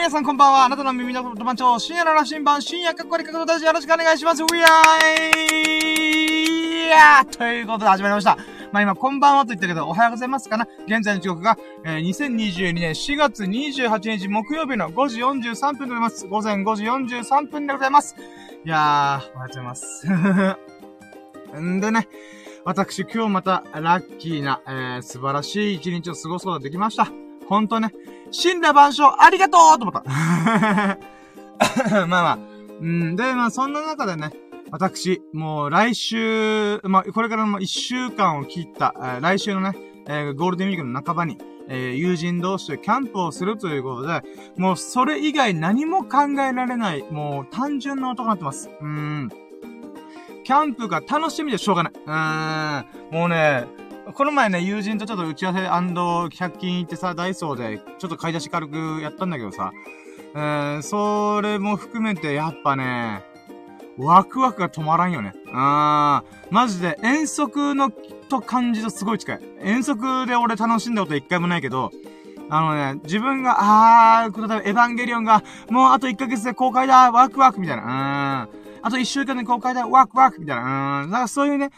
皆さんこんばんは。あなたの耳のこと番長、深夜の羅針盤、深夜かっこりかことたちよろしくお願いします。ウィアーいやーということで始まりました。まあ今、こんばんはと言ったけど、おはようございますかな現在の時刻が、えー、2022年4月28日木曜日の5時43分でございます。午前5時43分でございます。いやー、おはようございます。ん でね、私今日またラッキーな、えー、素晴らしい一日を過ごすことができました。ほんとね、死んだ万象ありがとうと思った。まあまあ。うん、で、まあそんな中でね、私、もう来週、まあこれからも一週間を切った、えー、来週のね、えー、ゴールデンウィークの半ばに、えー、友人同士でキャンプをするということで、もうそれ以外何も考えられない、もう単純な男になってます。うん。キャンプが楽しみでしょうがない。うん。もうね、この前ね、友人とちょっと打ち合わせ &100 均行ってさ、ダイソーで、ちょっと買い出し軽くやったんだけどさ、えー、それも含めて、やっぱね、ワクワクが止まらんよね。あー、マジで遠足のと感じとすごい近い。遠足で俺楽しんだこと一回もないけど、あのね、自分が、あー、例えばエヴァンゲリオンが、もうあと1ヶ月で公開だ、ワクワクみたいな。うーん。あと1週間で公開だ、ワクワクみたいな。うーん。なんかそういうね、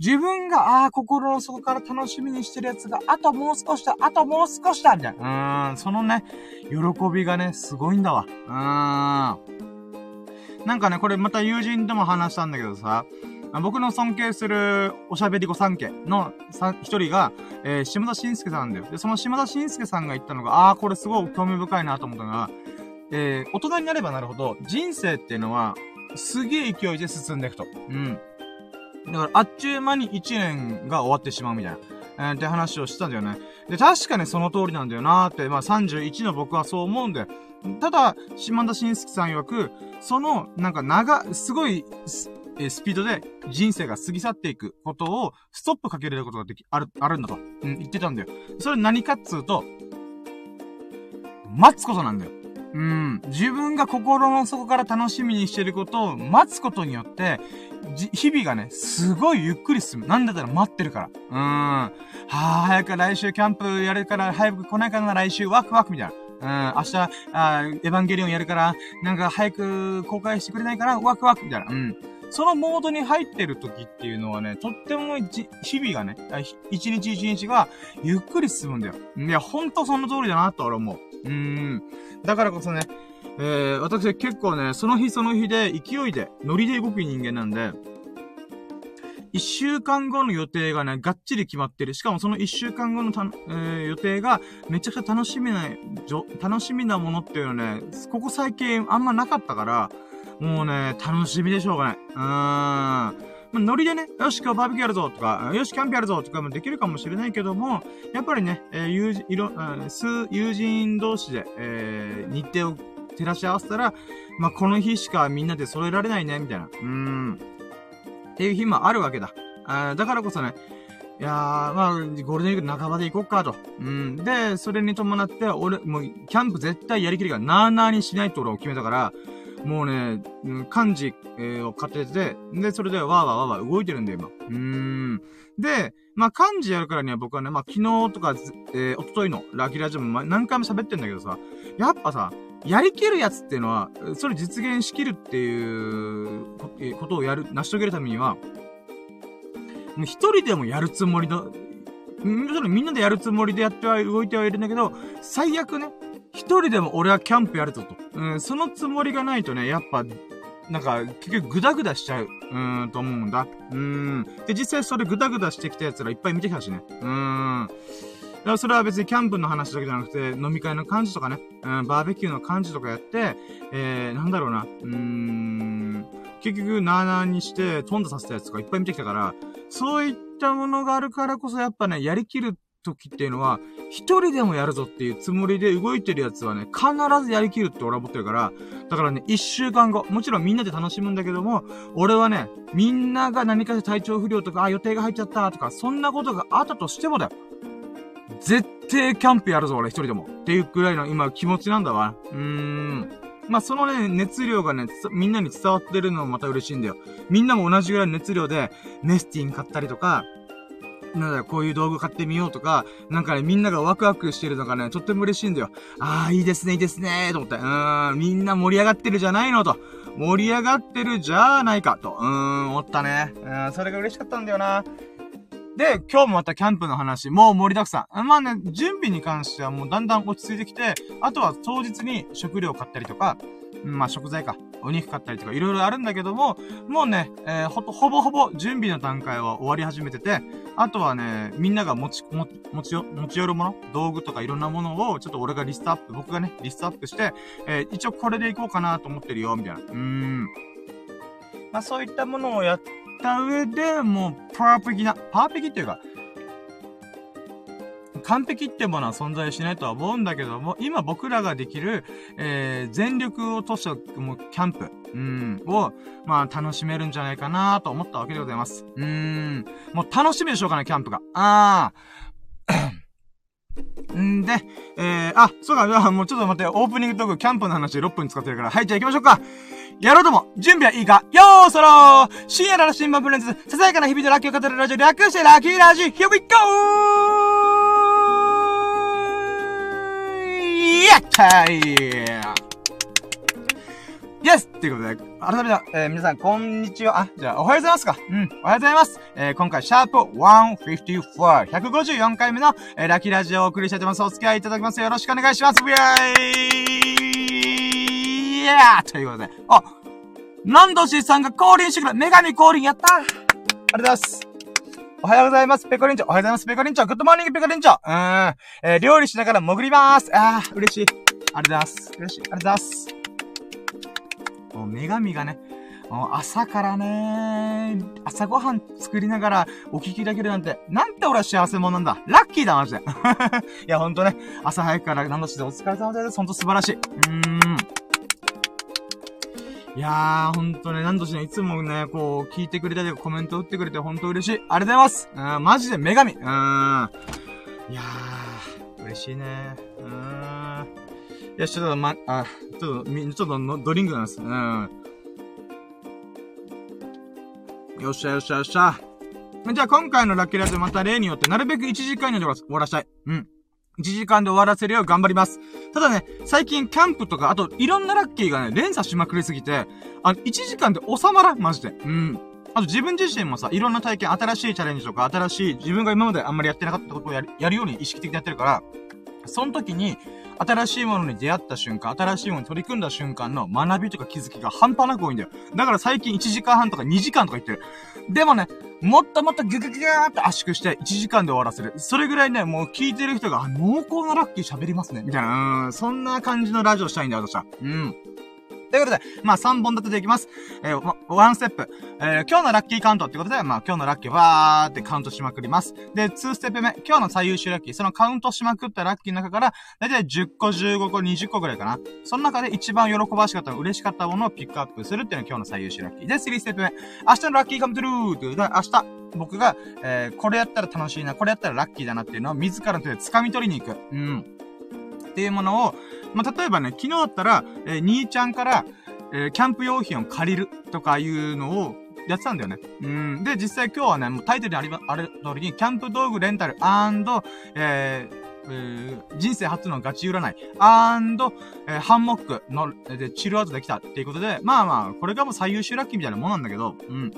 自分が、ああ、心の底から楽しみにしてるやつが、あともう少しだ、あともう少しだ、みたいな。うーん、そのね、喜びがね、すごいんだわ。うーん。なんかね、これまた友人とも話したんだけどさ、僕の尊敬するおしゃべり子三家の一人が、えー、島田紳介さんだよ。で、その島田紳介さんが言ったのが、ああ、これすごい興味深いなと思ったのが、えー、大人になればなるほど、人生っていうのは、すげえ勢いで進んでいくと。うん。だから、あっちゅう間に1年が終わってしまうみたいな。えー、って話をしてたんだよね。で、確かにその通りなんだよなーって、まあ31の僕はそう思うんだよ。ただ、島田紳介さん曰く、その、なんか長、すごいス、えスピードで人生が過ぎ去っていくことをストップかけれることができ、ある、あるんだと。うん、言ってたんだよ。それ何かっつうと、待つことなんだよ。うん。自分が心の底から楽しみにしてることを待つことによって、日々がね、すごいゆっくり進む。なんだったら待ってるから。うーん。はぁ、早く来週キャンプやるから、早く来ないかな、来週ワクワクみたいな。うん、明日、あエヴァンゲリオンやるから、なんか早く公開してくれないかな、ワクワクみたいな。うん。そのモードに入ってる時っていうのはね、とっても日々がね、一日一日がゆっくり進むんだよ。いや、ほんとその通りだなと俺思う。うーん。だからこそね、えー、私結構ね、その日その日で勢いで、ノリで動く人間なんで、一週間後の予定がね、がっちり決まってる。しかもその一週間後のた、えー、予定がめちゃくちゃ楽しみな、楽しみなものっていうのはね、ここ最近あんまなかったから、もうね、楽しみでしょうがない。うーん。まあ、ノリでね、よし、今日バーベキューやるぞとか、よし、キャンプやるぞとかもできるかもしれないけども、やっぱりね、えー、友人、いろ、数、友人同士で、えー、日程を照らし合わせたら、まあ、この日しかみんなで揃えられないね、みたいな。うーん。っていう日もあるわけだ。あだからこそね、いやー、まあ、ゴールデンウィーク半ばで行こっかと。うん。で、それに伴って、俺、もう、キャンプ絶対やりきりがなーなーにしないと俺を決めたから、もうね、漢字、えー、を買ってて、で、それでわーわーわーわー動いてるんだよ、今。うーん。で、まあ、漢字やるからには僕はね、まあ、昨日とか、えー、おとといのラキラジオも何回も喋ってんだけどさ、やっぱさ、やりきるやつっていうのは、それ実現しきるっていうことをやる、成し遂げるためには、もう一人でもやるつもりの、みんなでやるつもりでやっては動いてはいるんだけど、最悪ね、一人でも俺はキャンプやるぞと。うん、そのつもりがないとね、やっぱ、なんか、結局グダグダしちゃう、うーん、と思うんだ。うーん。で、実際それグダグダしてきた奴らいっぱい見てきたしね。うーん。だからそれは別にキャンプの話だけじゃなくて、飲み会の感じとかね、うん、バーベキューの感じとかやって、えー、なんだろうな、うーん、結局、なーなーにして、飛んださせたやつとかいっぱい見てきたから、そういったものがあるからこそやっぱね、やりきる時っていうのは、一人でもやるぞっていうつもりで動いてるやつはね、必ずやりきるって俺は思ってるから、だからね、一週間後、もちろんみんなで楽しむんだけども、俺はね、みんなが何かしら体調不良とか、あ、予定が入っちゃったとか、そんなことがあったとしてもだよ。絶対キャンプやるぞ、俺一人でも。っていうくらいの今気持ちなんだわ。うーん。まあ、そのね、熱量がね、みんなに伝わってるのもまた嬉しいんだよ。みんなも同じぐらいの熱量で、メスティン買ったりとか、なんだよ、こういう道具買ってみようとか、なんかね、みんながワクワクしてるのがね、とっても嬉しいんだよ。ああ、いいですね、いいですね、と思って。うーん、みんな盛り上がってるじゃないのと。盛り上がってるじゃないか、と。うーん、思ったね。うん、それが嬉しかったんだよな。で、今日もまたキャンプの話、もう盛りだくさん。まあね、準備に関してはもうだんだん落ち着いてきて、あとは当日に食料買ったりとか、まあ食材か、お肉買ったりとかいろいろあるんだけども、もうね、えー、ほ、ほぼほぼ準備の段階は終わり始めてて、あとはね、みんなが持ち、持ちよ、持ち寄るもの、道具とかいろんなものを、ちょっと俺がリストアップ、僕がね、リストアップして、えー、一応これでいこうかなと思ってるよ、みたいな。うーん。まあそういったものをやった上で、もう、パーペキな、パーペキっていうか、完璧ってものは存在しないとは思うんだけども、今僕らができる、えー、全力をとした、もう、キャンプ、うん、を、まあ、楽しめるんじゃないかなと思ったわけでございます。うん、もう楽しみでしょうかね、キャンプが。あー。んで、えー、あ、そうか、じゃあもうちょっと待って、オープニングトーク、キャンプの話で6分使ってるから、はい、じゃあ行きましょうか。やろうとも、準備はいいか？よーそろー深夜なら新版プレンズ、ささやかな日々とラッキーを語るラジオ、略してラッキーラジ Here we go! やったーイエスということで、改めて、えー、皆さん、こんにちは。あ、じゃあ、おはようございますかうん、おはようございます。えー、今回、シャープ154、154回目の、えー、ラッキーラジオをお送りしたいと思います。お付き合いいただきます。よろしくお願いします。ウェイヤーということで、あ、なんどしさんが降臨してくる。女神降臨やったありがとうございます。おはようございます、ペコリンチョ。おはようございます、ペコリンチョ。 Good morning、ペコリンチョ。うーん。えー、料理しながら潜りまーす。あー、嬉しい。ありがとうございます。嬉しい。ありがとうございます。もう、女神がね、朝からね朝ごはん作りながらお聞きできるなんて、なんて俺は幸せ者なんだ。ラッキーだ、マジで。いや、ほんとね、朝早くから何度してお疲れ様です。ほんと素晴らしい。うーん。いやー、ほんとね、なんとしね、いつもね、こう、聞いてくれたり、コメント打ってくれてほんと嬉しい。ありがとうございますうん、マジで女神うん。いやー、嬉しいね。うん。や、ちょっと、ま、あ、ちょっと、み、ちょっと、ドリンクなんです。うん。よっしゃよっしゃよっしゃ。じゃあ今回のラッキーラジオまた例によってなるべく1時間に終わらしたい。うん。1時間で終わらせるよう頑張ります。ただね、最近キャンプとか、あといろんなラッキーがね、連鎖しまくりすぎて、あの、1時間で収まらん、マジで。うん。あと自分自身もさ、いろんな体験、新しいチャレンジとか、新しい、自分が今まであんまりやってなかったことを、やるように意識的にやってるから、その時に、新しいものに出会った瞬間、新しいものに取り組んだ瞬間の学びとか気づきが半端なく多いんだよ。だから最近1時間半とか2時間とか言ってる。でもね、もっともっとギュギュギューって圧縮して1時間で終わらせる。それぐらいね、もう聞いてる人が、濃厚なラッキー喋りますね。みたいな、うん、そんな感じのラジオしたいんだよ、私は。うん。ということで、まあ3本立てでいきます。えー、ワンステップ。えー、今日のラッキーカウントってことで、まあ今日のラッキーわーってカウントしまくります。で、2ステップ目。今日の最優秀ラッキー。そのカウントしまくったラッキーの中から、だいたい10個、15個、20個ぐらいかな。その中で一番喜ばしかった、嬉しかったものをピックアップするっていうのが今日の最優秀ラッキー。で、3ステップ目。明日のラッキーカムトゥルーっていうで、明日、僕が、えー、これやったら楽しいな、これやったらラッキーだなっていうのを自らの手で掴み取りに行く。うん。っていうものを、まあ、例えばね、昨日だったら、えー、兄ちゃんから、えー、キャンプ用品を借りるとかいうのをやってたんだよね。うん。で、実際今日はね、もうタイトルにあり、ある通りに、キャンプ道具レンタルえー、えー、人生初のガチ占い、アンド、えー、ハンモックの、で、チルアウトできたっていうことで、まあまあ、これがもう最優秀ラッキーみたいなもんなんだけど、うん。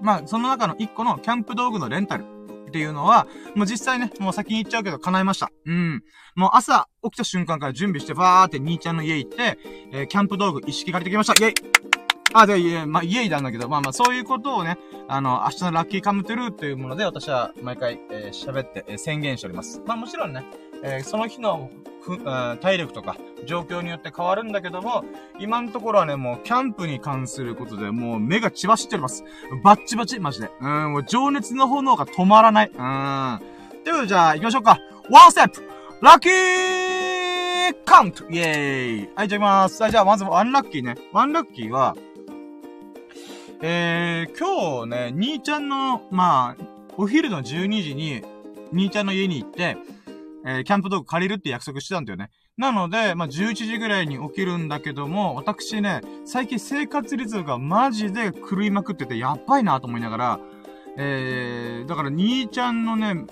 まあ、その中の一個のキャンプ道具のレンタルっていうのは、もう実際ね、もう先に言っちゃうけど叶いました。うん。もう朝起きた瞬間から準備して、バーって兄ちゃんの家行って、えー、キャンプ道具一式借りてきました。イェイあ、で、いえ、まあ、家なんだけど、まあまあ、そういうことをね、あの、明日のラッキーカムトゥルーというもので、私は毎回、えー、喋って、えー、宣言しております。まあもちろんね、えー、その日のふ、体力とか、状況によって変わるんだけども、今のところはね、もう、キャンプに関することで、もう、目が血走っております。バッチバチ、マジで。うん、もう、情熱の炎が止まらない。うん。ということで、じゃあ、行きましょうか。ワンステップラッキーカウントイェーイはい、じゃあ行きます。はい、じゃあ、まず、ワンラッキーね。ワンラッキーは、えー、今日ね、兄ちゃんの、まあ、お昼の12時に、兄ちゃんの家に行って、えー、キャンプ道具借りるって約束してたんだよね。なので、まあ、11時ぐらいに起きるんだけども、私ね、最近生活率がマジで狂いまくってて、やっばいなと思いながら、えー、だから兄ちゃんのね、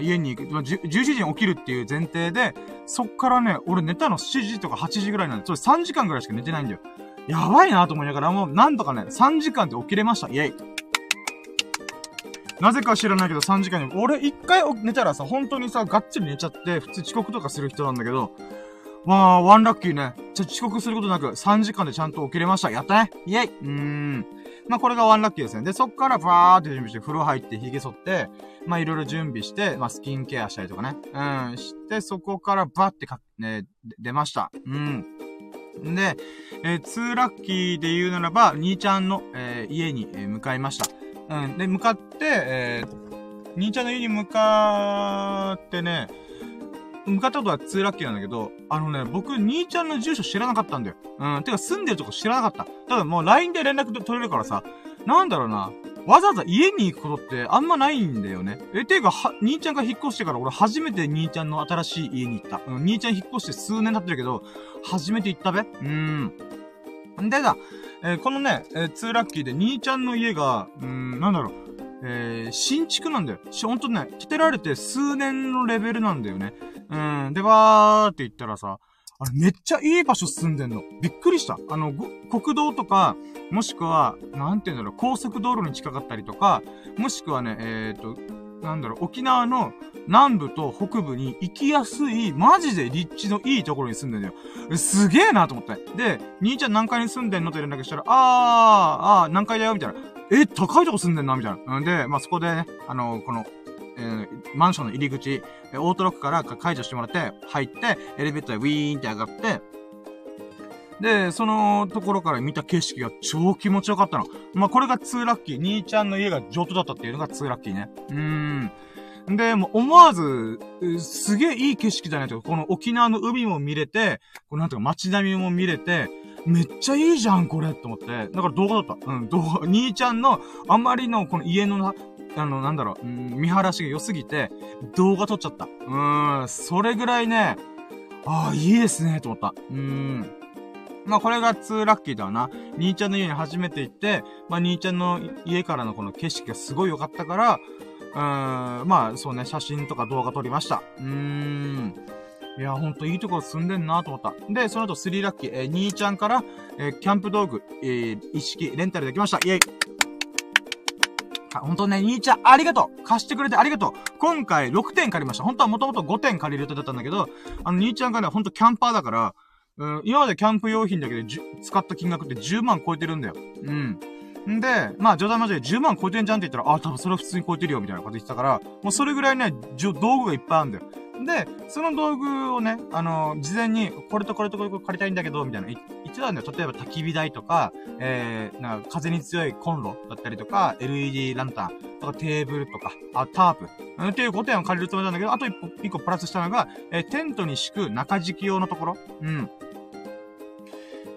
家に行く、ま、11時に起きるっていう前提で、そっからね、俺寝たの7時とか8時ぐらいなんで、それ3時間ぐらいしか寝てないんだよ。やばいなと思いながら、もうなんとかね、3時間で起きれました。イェイ。なぜか知らないけど3時間に、俺一回寝たらさ、本当にさ、がっつり寝ちゃって、普通遅刻とかする人なんだけど、まあ、ワンラッキーね。じゃ、遅刻することなく3時間でちゃんと起きれました。やったねイェイうーん。まあ、これがワンラッキーですね。で、そっからバーって準備して、風呂入って、髭剃って、まあ、いろいろ準備して、まあ、スキンケアしたりとかね。うん。して、そこからバーってか、ね、出ました。うん。で、えー、2ラッキーで言うならば、兄ちゃんの、えー、家に、えー、向かいました。うん。で、向かって、えー、兄ちゃんの家に向かってね、向かったことは2ラッキーなんだけど、あのね、僕、兄ちゃんの住所知らなかったんだよ。うん。てか、住んでるとこ知らなかった。ただもう LINE で連絡取れるからさ、なんだろうな。わざわざ家に行くことってあんまないんだよね。え、ていうか、は、兄ちゃんが引っ越してから俺初めて兄ちゃんの新しい家に行った。うん、兄ちゃん引っ越して数年経ってるけど、初めて行ったべうん。んでだ、えー、このね、えー、2ラッキーで兄ちゃんの家が、うん、なんだろう。えー、新築なんだよ。ほんとね、建てられて数年のレベルなんだよね。うん。で、わーって言ったらさ、あれめっちゃいい場所住んでんの。びっくりした。あの、国道とか、もしくは、なんて言うんだろう、高速道路に近かったりとか、もしくはね、えっ、ー、と、なんだろう、沖縄の南部と北部に行きやすい、マジで立地のいいところに住んでんだよ。すげえなと思って。で、兄ちゃん何階に住んでんのって連絡したら、あー、あー、何階だよみたいな。え、高いとこ住んでんなみたいな。んで、まあ、そこでね、あの、この、えー、マンションの入り口、えオートロックから解除してもらって、入って、エレベーターでウィーンって上がって、で、そのところから見た景色が超気持ちよかったの。まあ、これが2ラッキー。兄ちゃんの家が上等だったっていうのが2ラッキーね。うーん。で、もう思わず、すげえいい景色だねとかこの沖縄の海も見れて、このなんていうか街並みも見れて、めっちゃいいじゃん、これって思って。だから動画だった。うん、動画、兄ちゃんのあまりのこの家のな、あの、なんだろう、うん、見晴らしが良すぎて、動画撮っちゃった。うーん、それぐらいね、ああ、いいですね、と思った。うーん。まあ、これが2ラッキーだな。兄ちゃんの家に初めて行って、まあ、兄ちゃんの家からのこの景色がすごい良かったから、うん、まあ、そうね、写真とか動画撮りました。うーん。いや、ほんといいところ住んでんなと思った。で、その後3ラッキー、えー、兄ちゃんから、えー、キャンプ道具、えー、一式、レンタルできました。イェイほんとね、兄ちゃん、ありがとう貸してくれてありがとう今回6点借りました。本当はもともと5点借りる予定だったんだけど、あの、兄ちゃんがね、ほんとキャンパーだから、うん、今までキャンプ用品だけで使った金額って10万超えてるんだよ。うん。んで、まあ冗談交じで10万超えてんじゃんって言ったら、あ、多分それは普通に超えてるよ、みたいなこと言ってたから、もうそれぐらいね、道具がいっぱいあるんだよ。で、その道具をね、あのー、事前に、これとこれとこれ借りたいんだけど、みたいな言ってたんだよ。例えば焚き火台とか、えー、なんか風に強いコンロだったりとか、LED ランタンとかテーブルとか、あ、タープ、うん、っていう5点を借りるつもりなんだけど、あと一個、一個プラスしたのが、えー、テントに敷く中敷き用のところ。うん。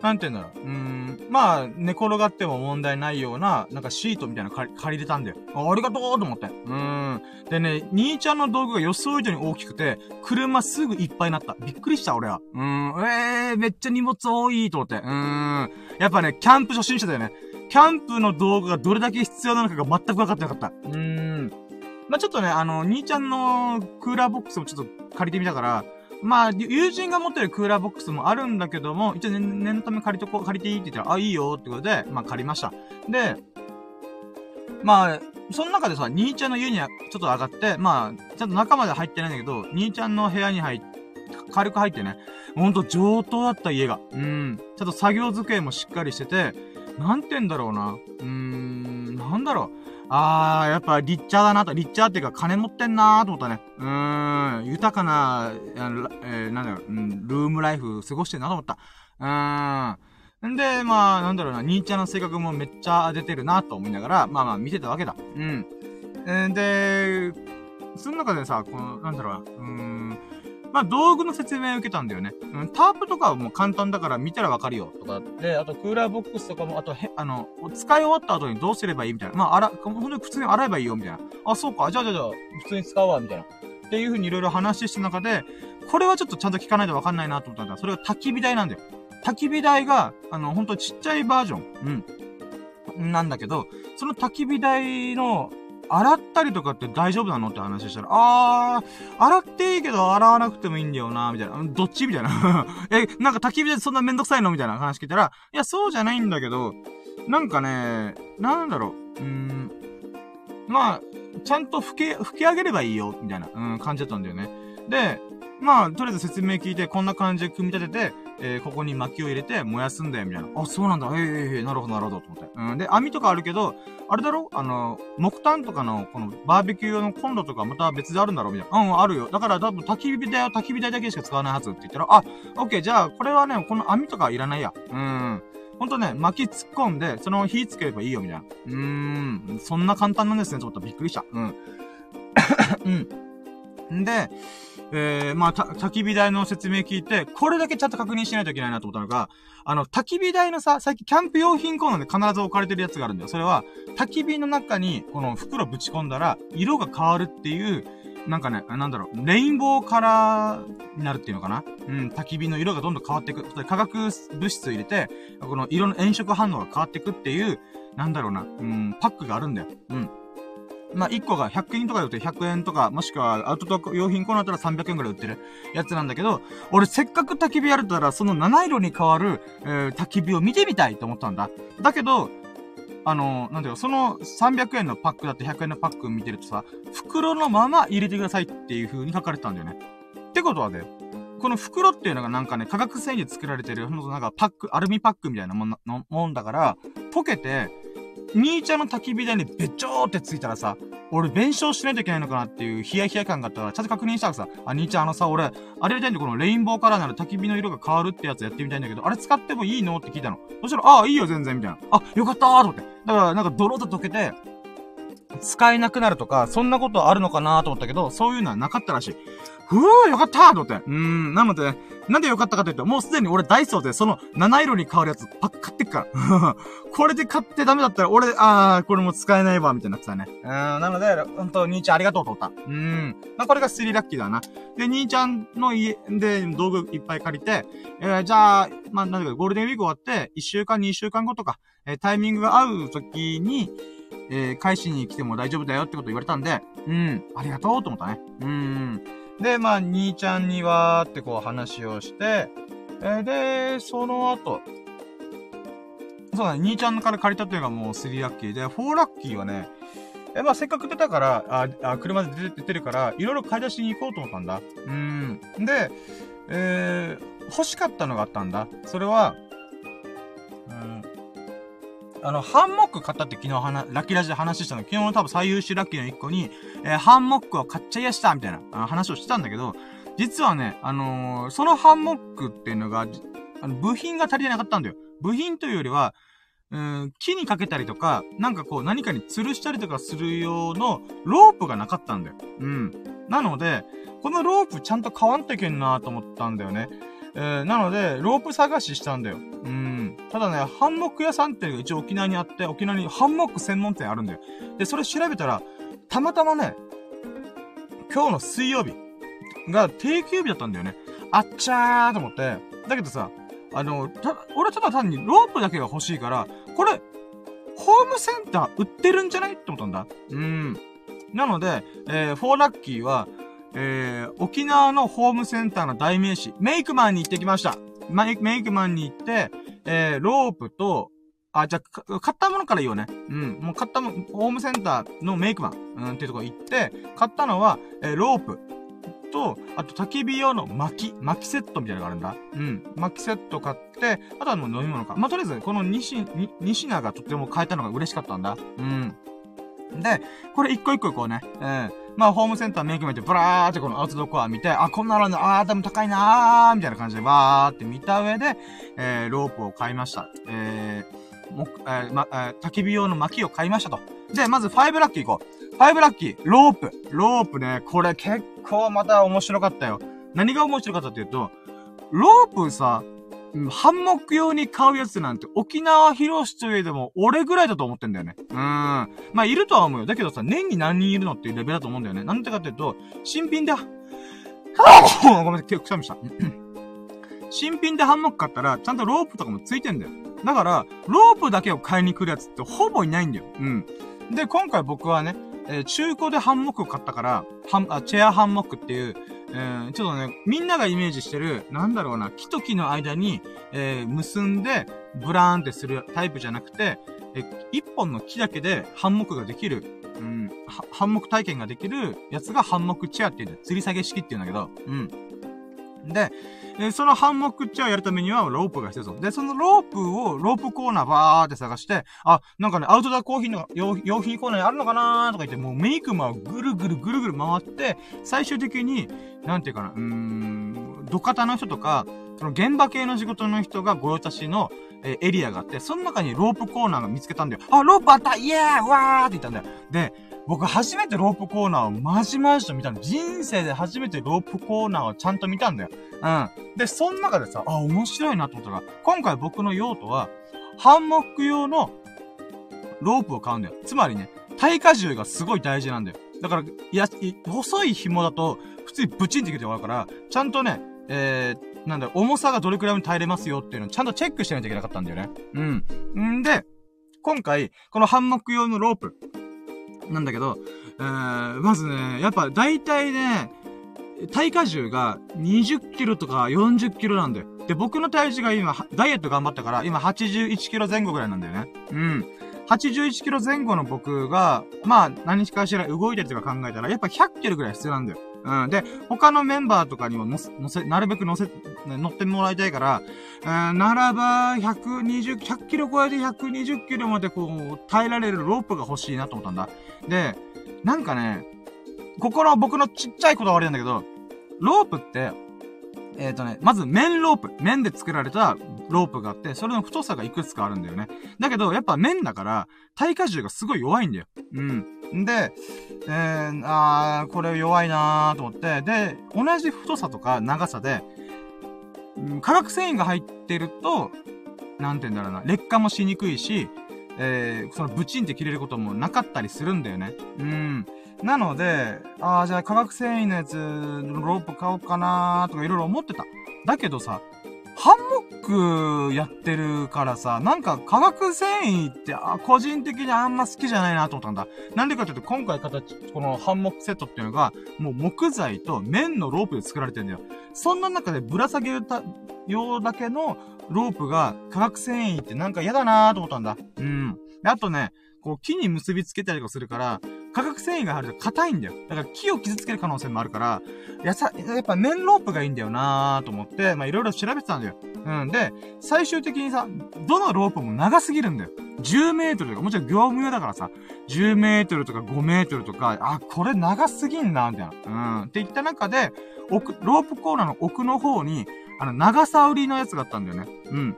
なんて言うんだろう。うーん。まあ、寝転がっても問題ないような、なんかシートみたいな借り借りれたんだよ。ありがとうと思って。うーん。でね、兄ちゃんの道具が予想以上に大きくて、車すぐいっぱいになった。びっくりした、俺は。うーん。えー、めっちゃ荷物多いと思って。うーん。やっぱね、キャンプ初心者だよね。キャンプの道具がどれだけ必要なのかが全く分かってなかった。うーん。まあ、ちょっとね、あの、兄ちゃんのクーラーボックスもちょっと借りてみたから、まあ、友人が持ってるクーラーボックスもあるんだけども、一応念のため借りとこ、借りていいって言ったら、あ、いいよってことで、まあ借りました。で、まあ、その中でさ、兄ちゃんの家にちょっと上がって、まあ、ちゃんと中まで入ってないんだけど、兄ちゃんの部屋に入っ、軽く入ってね、ほんと上等だった家が。うん。ちょっと作業机もしっかりしてて、なんて言うんだろうな。うーん、なんだろう。あー、やっぱ、リッチャーだなと、リッチャーっていうか、金持ってんなーと思ったね。うーん、豊かな、えー、なんだろう、うん、ルームライフ過ごしてんなと思った。うーん。んで、まあ、なんだろうな、兄ちゃんの性格もめっちゃ出てるなと思いながら、まあまあ見てたわけだ。うん。んで、その中でさ、この、なんだろうな、うーん、まあ、道具の説明を受けたんだよね。うん、タープとかはもう簡単だから見たらわかるよ、とか。で、あとクーラーボックスとかも、あとへ、あの、使い終わった後にどうすればいいみたいな。まあ、洗、ほんとに普通に洗えばいいよ、みたいな。あ、そうか。じゃあじゃあじゃあ、普通に使うわ、みたいな。っていう風にいろいろ話した中で、これはちょっとちゃんと聞かないとわかんないなと思ったんだ。それが焚き火台なんだよ。焚き火台が、あの、ほんとちっちゃいバージョン。うん。なんだけど、その焚き火台の、洗ったりとかって大丈夫なの？って話したら、あー、洗っていいけど洗わなくてもいいんだよな、みたいな。どっち？みたいな。え、なんか焚き火でそんなめんどくさいの？みたいな話聞いたら、いや、そうじゃないんだけど、なんかね、なんだろう、うーん、まあ、ちゃんと吹け、吹き上げればいいよ、みたいな、うん、感じだったんだよね。で、まあ、とりあえず説明聞いて、こんな感じで組み立てて、えー、ここに薪を入れて燃やすんだよ、みたいな。あ、そうなんだ。ええー、えー、なるほど、なるほど、と思って。うん。で、網とかあるけど、あれだろ？あの、木炭とかの、この、バーベキュー用のコンロとかまた別であるんだろうみたいな。うん、あるよ。だから、多分、焚き火台は焚き火台だけしか使わないはずって言ったら、あ、オッケー、じゃあ、これはね、この網とかいらないや。うん。ほんとね、薪突っ込んで、その火つければいいよ、みたいな。うーん、そんな簡単なんですね、ちょっとびっくりした。うん。うん。んで、えー、まあ、た、焚き火台の説明聞いて、これだけちゃんと確認しないといけないなと思ったのが、あの、焚き火台のさ、最近キャンプ用品コーナーで必ず置かれてるやつがあるんだよ。それは、焚き火の中に、この袋ぶち込んだら、色が変わるっていう、なんかね、なんだろう、レインボーカラーになるっていうのかな？うん、焚き火の色がどんどん変わっていく。化学物質を入れて、この色の炎色反応が変わっていくっていう、なんだろうな、うん、パックがあるんだよ。うん。まあ、1個が100円とかで売って100円とか、もしくはアウトドア用品コーナーだったら300円くらい売ってるやつなんだけど、俺せっかく焚き火やるったら、その七色に変わる、えー、焚き火を見てみたいと思ったんだ。だけど、あの、なんだよ、その300円のパックだって100円のパック見てるとさ、袋のまま入れてくださいっていう風に書かれてたんだよね。ってことはね、この袋っていうのがなんかね、化学繊維で作られてる、ほんとなんかパック、アルミパックみたいなもんもんだから、溶けて、兄ちゃんの焚き火台にべちょーってついたらさ、俺弁償しないといけないのかなっていうヒヤヒヤ感があったから、ちゃんと確認したらさ、あ、兄ちゃんあのさ、俺、あれやりたいんでこのレインボーカラーなら焚き火の色が変わるってやつやってみたいんだけど、あれ使ってもいいのって聞いたの。そしたら、ああ、いいよ全然、みたいな。あ、よかったーと思って。だから、なんか泥と溶けて、使えなくなるとか、そんなことあるのかなと思ったけど、そういうのはなかったらしい。ふぅよかったと思って。うーん、なので、なんでよかったかというと、もうすでに俺ダイソーでその七色に変わるやつパック買ってっから。これで買ってダメだったら俺、あー、これも使えないわ、みたいになってたね。うん、なので、本当兄ちゃんありがとうと思った。うん。まあ、これがスリーラッキーだな。で、兄ちゃんの家で道具いっぱい借りて、えー、じゃあ、まあ、なんだかゴールデンウィーク終わって、1週間、2週間後とか、えー、タイミングが合う時に、えー、返しに来ても大丈夫だよってこと言われたんで、うん、ありがとうと思ったね。うん。で、まあ、兄ちゃんにはってこう話をして、えー、で、その後、そうだね、兄ちゃんから借りたというのがもう3ラッキーで、4ラッキーはね、え、まあ、せっかく出たから、あ、あ車で出て出てるから、いろいろ買い出しに行こうと思ったんだ。うん。で、えー、欲しかったのがあったんだ。それは、あの、ハンモック買ったって昨日はなラッキーラジで話したの。昨日の多分最優秀ラッキーの一個に、えー、ハンモックを買っちゃいやしたみたいなあ話をしてたんだけど、実はね、あのー、そのハンモックっていうのが、あの、部品が足りてなかったんだよ。部品というよりは、うん、木にかけたりとか、なんかこう何かに吊るしたりとかする用のロープがなかったんだよ。うん。なので、このロープちゃんと買わんといけんなと思ったんだよね。えー、なので、ロープ探ししたんだよ。うん。ただね、ハンモック屋さんっていうのが一応沖縄にあって、沖縄にハンモック専門店あるんだよ。で、それ調べたら、たまたまね、今日の水曜日が定休日だったんだよね。あっちゃーと思って。だけどさ、あの、た、俺ただ単にロープだけが欲しいから、これ、ホームセンター売ってるんじゃない？って思ったんだ。うん。なので、えー、フォーラッキーは、えー、沖縄のホームセンターの代名詞、メイクマンに行ってきました。メイメイクマンに行って、えー、ロープと、あ、じゃ、買ったものから言おうね。うん。もう買ったも、ホームセンターのメイクマン、うん、っていうとこ行って、買ったのは、えー、ロープと、あと焚き火用の薪、薪セットみたいなのがあるんだ。うん。薪セット買って、あとはもう飲み物か。まあ、とりあえず、この2品、2品がとっても買えたのが嬉しかったんだ。うん。で、これ一個一個こうね、えー、まあ、ホームセンターメイク見て、ブラーってこのアウトドア見て、あ、こんなのあるんだ、あー、でも高いなー、みたいな感じで、わーって見た上で、えー、ロープを買いました。えー、も、えー、ま、えー、焚き火用の薪を買いましたと。で、まず5ラッキー行こう。5ラッキー、ロープ。ロープね、これ結構また面白かったよ。何が面白かったっていうと、ロープさ、ハンモック用に買うやつなんて沖縄広しといえども俺ぐらいだと思ってんだよね。うん。まあ、いるとは思うよ。だけどさ、年に何人いるのっていうレベルだと思うんだよね。なんでかっていうと、新品で、ごめんなさい、くしゃみした。新品でハンモック買ったら、ちゃんとロープとかもついてんだよ。だから、ロープだけを買いに来るやつってほぼいないんだよ。うん。で、今回僕はね、えー、中古でハンモックを買ったから、ハン、あ、チェアハンモックっていう、えー、ちょっとね、みんながイメージしてる、なんだろうな、木と木の間に、えー、結んで、ブラーンってするタイプじゃなくて、え、一本の木だけでハンモックができる、うん、ハンモック体験ができるやつがハンモックチェアっていう、吊り下げ式って言うんだけど、うん。で、えそのハンモックチェアやるためにはロープが必要そう。で、そのロープを、ロープコーナーバーって探して、あ、なんかね、アウトドアコーヒーの用用品コーナーにあるのかなーとか言って、もうメイクマをぐるぐるぐるぐる回って、最終的に、なんていうかな、うーん、土方の人とか、その現場系の仕事の人が御用達の、えエリアがあって、その中にロープコーナーが見つけたんだよ。あ、ロープあったイエーわーって言ったんだよ。で、僕初めてロープコーナーをまじまじと見たんだ。人生で初めてロープコーナーをちゃんと見たんだよ。うん。で、その中でさ、あ、面白いなと思ったら、今回僕の用途は、ハンモック用のロープを買うんだよ。つまりね、耐荷重がすごい大事なんだよ。だから、いや、細い紐だと、普通にブチンってきて終わるから、ちゃんとね、えー、なんだ重さがどれくらいに耐えれますよっていうのをちゃんとチェックしないといけなかったんだよね。うん。んで、今回、このハンモック用のロープ、なんだけど、えー、まずね、やっぱ大体ね、体荷重が20キロとか40キロなんだよ。で、僕の体重が今、ダイエット頑張ったから、今81キロ前後ぐらいなんだよね。うん。81キロ前後の僕が、まあ、何しかしら動いてるとか考えたら、やっぱ100キロぐらい必要なんだよ。うん。で、他のメンバーとかにも乗せ、乗せ、なるべく乗せ、乗ってもらいたいから、うん、ならば、120、100キロ超えて120キロまでこう、耐えられるロープが欲しいなと思ったんだ。で、なんかね、ここの僕のちっちゃいこだわりなんだけど、ロープって、えっ、ー、とね、まず面ロープ。面で作られたロープがあって、それの太さがいくつかあるんだよね。だけど、やっぱ面だから、耐荷重がすごい弱いんだよ。うん。で、えー、あー、これ弱いなーと思って、で、同じ太さとか長さで、うん、化学繊維が入ってると、なんて言うんだろうな、劣化もしにくいし、えー、そのブチンって切れることもなかったりするんだよね。うん。なので、ああ、じゃあ化学繊維のやつ、ロープ買おうかなーとかいろいろ思ってた。だけどさ、ハンモックやってるからさ、なんか化学繊維って、あ、個人的にあんま好きじゃないなと思ったんだ。なんでかっていうと、今回形、このハンモックセットっていうのが、もう木材と綿のロープで作られてんだよ。そんな中でぶら下げるた、用だけのロープが化学繊維ってなんか嫌だなと思ったんだ。うん。あとね、こう木に結びつけたりとかするから、化学繊維が入ると硬いんだよ。だから木を傷つける可能性もあるから、やさ、やっぱ綿ロープがいいんだよなーと思って、まあいろいろ調べてたんだよ。うん。で、最終的にさ、どのロープも長すぎるんだよ。10メートルとか、もちろん業務用だからさ、10メートルとか5メートルとか、あ、これ長すぎんな、みたいな。うん。って言った中で、奥、ロープコーナーの奥の方に、あの、長さ売りのやつがあったんだよね。うん。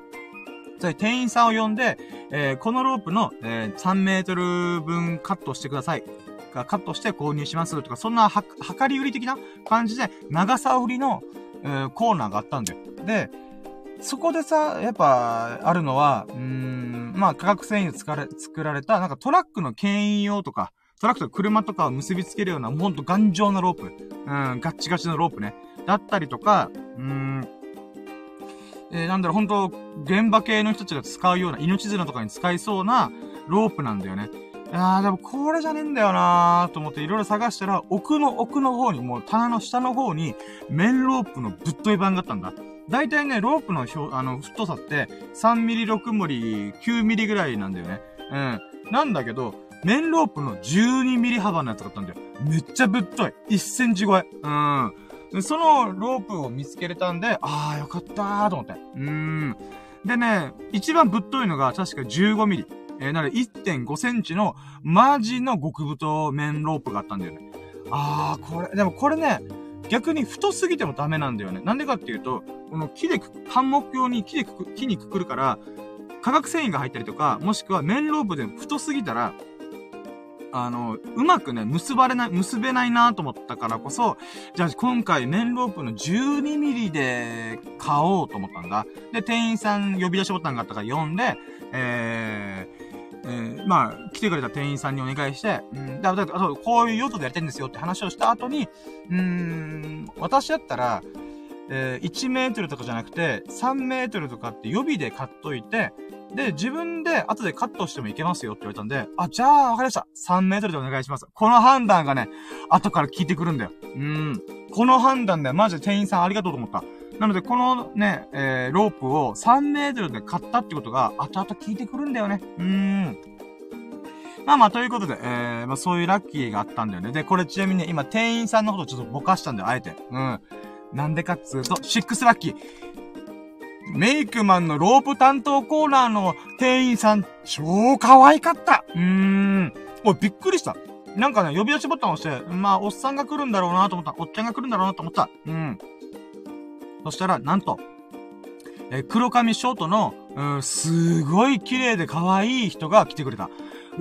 それ店員さんを呼んで、えー、このロープの、えー、3メートル分カットしてください。カットして購入しますとか、そんなは、量り売り的な感じで、長さ売りの、えー、コーナーがあったんだよ。で、そこでさ、やっぱ、あるのは、うん、まあ、化学繊維で作られ、作られた、なんかトラックの牽引用とか、トラックと車とかを結びつけるような、ほんと頑丈なロープ。うん、ガッチガチのロープね。だったりとか、うん、えー、なんだろう、ほんと、現場系の人たちが使うような、命綱とかに使いそうなロープなんだよね。いやー、でもこれじゃねえんだよなーと思っていろいろ探したら、奥の奥の方に、もう棚の下の方に、面ロープのぶっとい版があったんだ。だいたいね、ロープの表、あの、太さって、3ミリ、6ミリ、9ミリぐらいなんだよね。うん。なんだけど、面ロープの12ミリ幅のやつがあったんだよ。めっちゃぶっとい。1センチ超え。うん。そのロープを見つけれたんで、あーよかったーと思って。うーん。でね、一番ぶっといのが確か15ミリ。えー、なので1.5センチのマジの極太面ロープがあったんだよね。あー、これ、でもこれね、逆に太すぎてもダメなんだよね。なんでかっていうと、この木でく、ハンモック用に木でくく、木にくくるから、化学繊維が入ったりとか、もしくは面ロープで太すぎたら、あの、うまくね、結ばれない、結べないなと思ったからこそ、じゃあ今回面ロープの12ミリで買おうと思ったんだ。で、店員さん呼び出しボタンがあったから呼んで、えー、えー、まあ、来てくれた店員さんにお願いして、うん、だ、だ、あと、こういう用途でやりたいんですよって話をした後に、うーん、私だったら、えー、1メートルとかじゃなくて、3メートルとかって予備で買っといて、で、自分で後でカットしてもいけますよって言われたんで、あ、じゃあ、わかりました。3メートルでお願いします。この判断がね、後から聞いてくるんだよ。うん。この判断でマジで店員さんありがとうと思った。なので、このね、えー、ロープを3メートルで買ったってことが、後々聞いてくるんだよね。うーん。まあまあ、ということで、えー、まあそういうラッキーがあったんだよね。で、これちなみにね、今店員さんのことちょっとぼかしたんだよ、あえて。うん。なんでかっつうと、シックスラッキー。メイクマンのロープ担当コーナーの店員さん、超可愛かった。うーん。おい、びっくりした。なんかね、呼び出しボタンを押して、まあ、おっさんが来るんだろうなと思った。おっちゃんが来るんだろうなと思った。うん。そしたら、なんと、え黒髪ショートの、うん、すごい綺麗で可愛い人が来てくれた。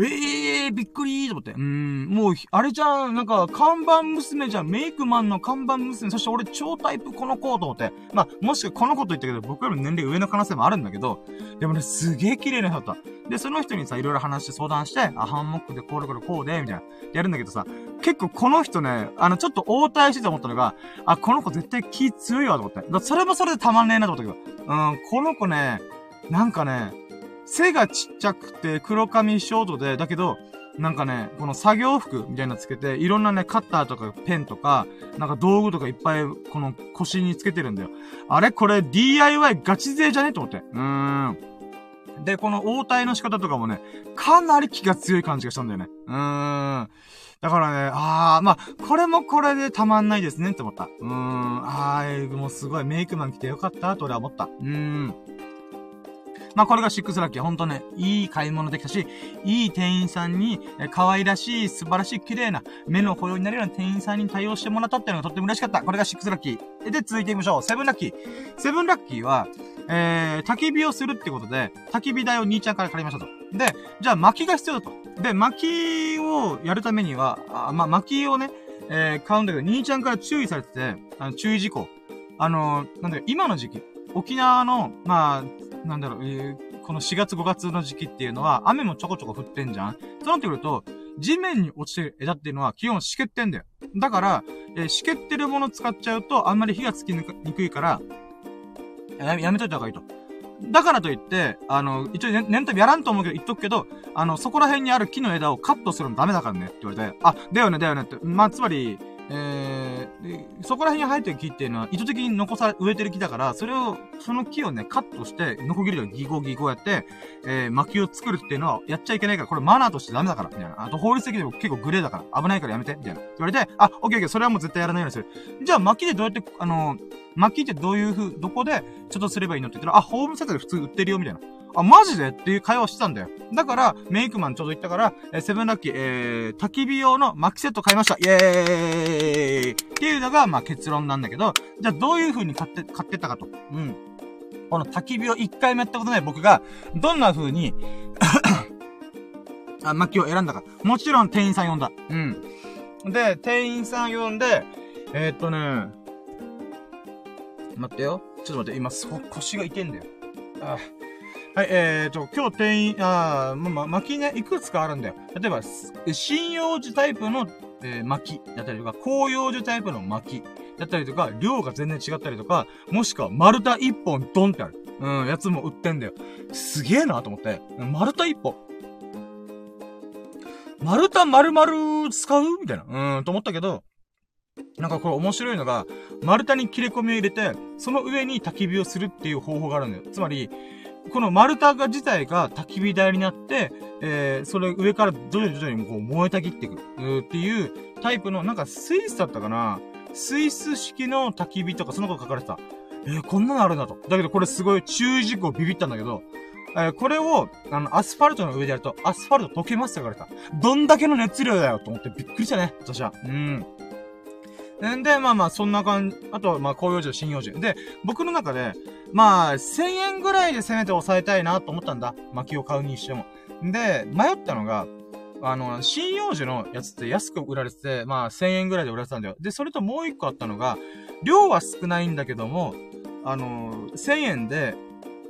ええー、びっくりーと思って。うん、もう、あれじゃん、なんか、看板娘じゃん、メイクマンの看板娘、そして俺超タイプこの子と思って。まあ、もしくはこの子と言ったけど、僕より年齢上の可能性もあるんだけど、でもね、すげえ綺麗な人だった。で、その人にさ、いろいろ話して相談して、あ、ハンモックでこれこれこうで、みたいな、やるんだけどさ、結構この人ね、あの、ちょっと応対してて思ったのが、あ、この子絶対気強いわと思って。だそれもそれでたまんねえなと思ったけど、うん、この子ね、なんかね、背がちっちゃくて黒髪ショートで、だけど、なんかね、この作業服みたいなのつけて、いろんなね、カッターとかペンとか、なんか道具とかいっぱい、この腰につけてるんだよ。あれこれ DIY ガチ勢じゃね？と思って。うーん。で、この応対の仕方とかもね、かなり気が強い感じがしたんだよね。うーん。だからね、あー、まあ、これもこれでたまんないですねって思った。うーん。あー、もうすごいメイクマン来てよかったと俺は思った。うーん。まあ、これがシックスラッキー。ほんとね、いい買い物できたし、いい店員さんに、可愛らしい、素晴らしい、綺麗な、目の保養になるような店員さんに対応してもらったっていうのがとっても嬉しかった。これがシックスラッキー。で、続いていきましょう。セブンラッキー。セブンラッキーは、えー、焚き火をするってことで、焚き火台を兄ちゃんから借りましたと。で、じゃあ薪が必要だと。で、薪をやるためには、あまあ、薪をね、えー、買うんだけど、兄ちゃんから注意されてて、あの注意事項。あのー、なんだよ、今の時期、沖縄の、まあ、なんだろう、えー、この4月5月の時期っていうのは、雨もちょこちょこ降ってんじゃんそうなってくると、地面に落ちてる枝っていうのは基本湿ってんだよ。だから、えー、湿ってるもの使っちゃうと、あんまり火がつきにくいから、ややめといた方がいいと。だからといって、あの、一応ね、念頭やらんと思うけど言っとくけど、あの、そこら辺にある木の枝をカットするのダメだからねって言われて、あ、だよね、だよねって。まあ、つまり、えー、でそこら辺に生えてる木っていうのは意図的に残され、植えてる木だから、それを、その木をね、カットして、ノコギリでギゴギゴやって、えー、薪を作るっていうのはやっちゃいけないから、これマナーとしてダメだから、みたいな。あと法律的にも結構グレーだから、危ないからやめて、みたいな。言われて、あ、オッケーオッケー、それはもう絶対やらないようにする。じゃあ薪でどうやって、あのー、薪ってどういう風、どこで、ちょっとすればいいのって言ったら、あ、ホームセンターで普通売ってるよ、みたいな。あ、マジで？っていう会話してたんだよ。だから、メイクマンちょうど言ったから、えー、セブンラッキー、えー、焚き火用の薪セット買いました。イェーイっていうのが、まあ結論なんだけど、じゃあどういう風に買って、買ってたかと。うん。この焚き火を一回もやったことない僕が、どんな風に あ、薪を選んだか。もちろん店員さん呼んだ。うん。で、店員さん呼んで、えー、っとね、待ってよ。ちょっと待って、今、そ、腰が痛いんだよ。ああはい、えーと、今日店員、あま、ま、巻きね、いくつかあるんだよ。例えば、針葉樹タイプの、えー、巻きだったりとか、紅葉樹タイプの巻きだったりとか、量が全然違ったりとか、もしくは丸太一本ドンってある。うん、やつも売ってんだよ。すげえなと思って。丸太一本。丸太丸々使う？みたいな。うん、と思ったけど、なんかこれ面白いのが、丸太に切れ込みを入れて、その上に焚き火をするっていう方法があるんだよ。つまり、この丸太が自体が焚き火台になって、えー、それ上から徐々に徐々にこう燃えたぎっていく、っていうタイプの、なんかスイスだったかなスイス式の焚き火とかそのこと書かれてた。えー、こんなのあるんだと。だけどこれすごい注意事項ビビったんだけど、えー、これを、あの、アスファルトの上でやると、アスファルト溶けますって書かれた。どんだけの熱量だよと思ってびっくりしたね、私は。うん。んで、まあまあ、そんな感じ。あとは、まあ、紅葉樹、針葉樹。で、僕の中で、まあ、1000円ぐらいでせめて抑えたいなと思ったんだ。薪を買うにしても。で、迷ったのが、あの、針葉樹のやつって安く売られてて、まあ、1000円ぐらいで売られてたんだよ。で、それともう一個あったのが、量は少ないんだけども、あの、1000円で、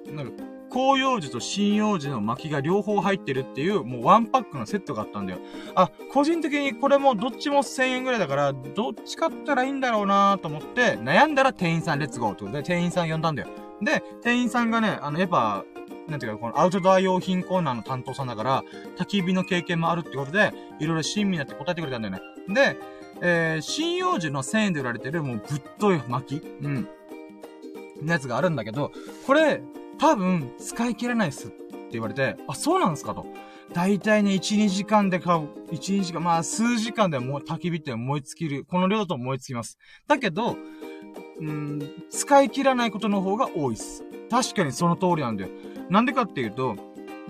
なんか、紅葉樹と針葉樹の薪が両方入ってるっていう、もうワンパックのセットがあったんだよ。あ、個人的にこれもどっちも1000円ぐらいだから、どっち買ったらいいんだろうなと思って、悩んだら店員さんレッツゴーってことで、店員さん呼んだんだよ。で、店員さんがね、あの、やっぱ、なんていうか、このアウトドア用品コーナーの担当さんだから、焚き火の経験もあるってことで、いろいろ親身になって答えてくれたんだよね。で、えー、針葉樹の1000円で売られてるもうぶっとい薪うん。のやつがあるんだけど、これ、多分、使い切れないっすって言われて、あ、そうなんですかと。だいたいね、1、2時間で買う。1、2時間、まあ、数時間でもう焚き火って燃え尽きる。この量と燃え尽きます。だけど、うん、使い切らないことの方が多いっす。確かにその通りなんだよ。なんでかっていうと、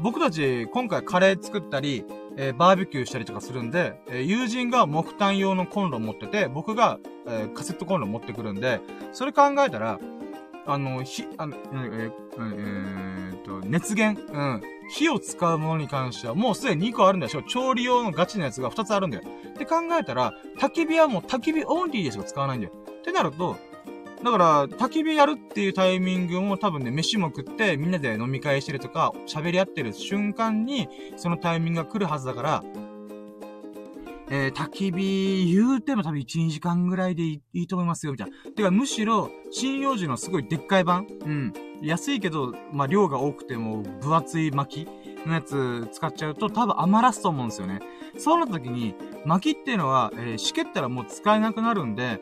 僕たち、今回カレー作ったり、えー、バーベキューしたりとかするんで、えー、友人が木炭用のコンロ持ってて、僕が、えー、カセットコンロ持ってくるんで、それ考えたら、あの、火、あの、えー、えー、と、熱源、うん。火を使うものに関しては、もうすでに2個あるんでしょ？調理用のガチなやつが2つあるんだよ。って考えたら、焚き火はもう焚き火オンリーでしか使わないんだよ。ってなると、だから、焚き火やるっていうタイミングも多分ね、飯も食って、みんなで飲み会してるとか、喋り合ってる瞬間に、そのタイミングが来るはずだから、えー、焚き火、言うても多分1、2時間ぐらいでいいと思いますよ、みたいな。てか、むしろ、針葉樹のすごいでっかい版うん。安いけど、まあ、量が多くても、分厚い薪のやつ使っちゃうと、多分余らすと思うんですよね。そうなった時に、薪っていうのは、えー、しけったらもう使えなくなるんで、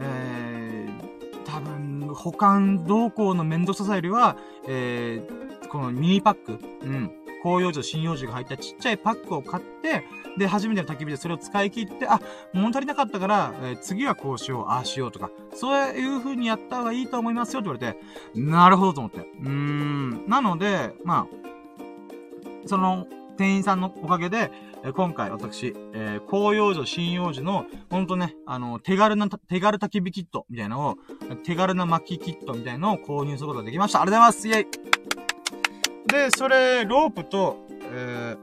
えー、多分、保管動向の面倒ささよりは、えー、このミニパック、うん。紅葉樹、針葉樹が入ったちっちゃいパックを買って、で、初めての焚き火でそれを使い切って、あ、物足りなかったから、えー、次はこうしよう、ああしようとか、そういう風にやった方がいいと思いますよって言われて、なるほどと思って。うーん。なので、まあ、その、店員さんのおかげで、え、今回私、えー、紅葉樹、針葉樹の、ほんとね、あの、手軽な、手軽焚き火キットみたいなのを、手軽な巻きキットみたいなのを購入することができました。ありがとうございますイェイで、それ、ロープと、え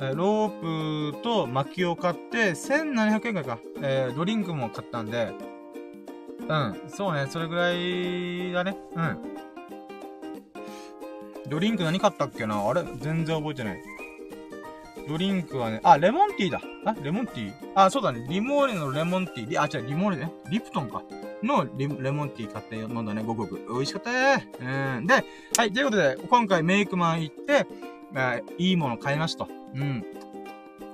ー、ロープと薪を買って、1700円くらいか。えー、ドリンクも買ったんで、うん、そうね、それぐらいだね。うん。ドリンク何買ったっけな？あれ？全然覚えてない。ドリンクはね、あ、レモンティーだ。あ、レモンティー？あ、そうだね。リモーレのレモンティー。あ、違う、リモーレね。リプトンか。のレモンティー買って飲んだね、ごくごく。美味しかったー。うん。で、はい、ということで、今回メイクマン行って、あいいもの買いました。うん。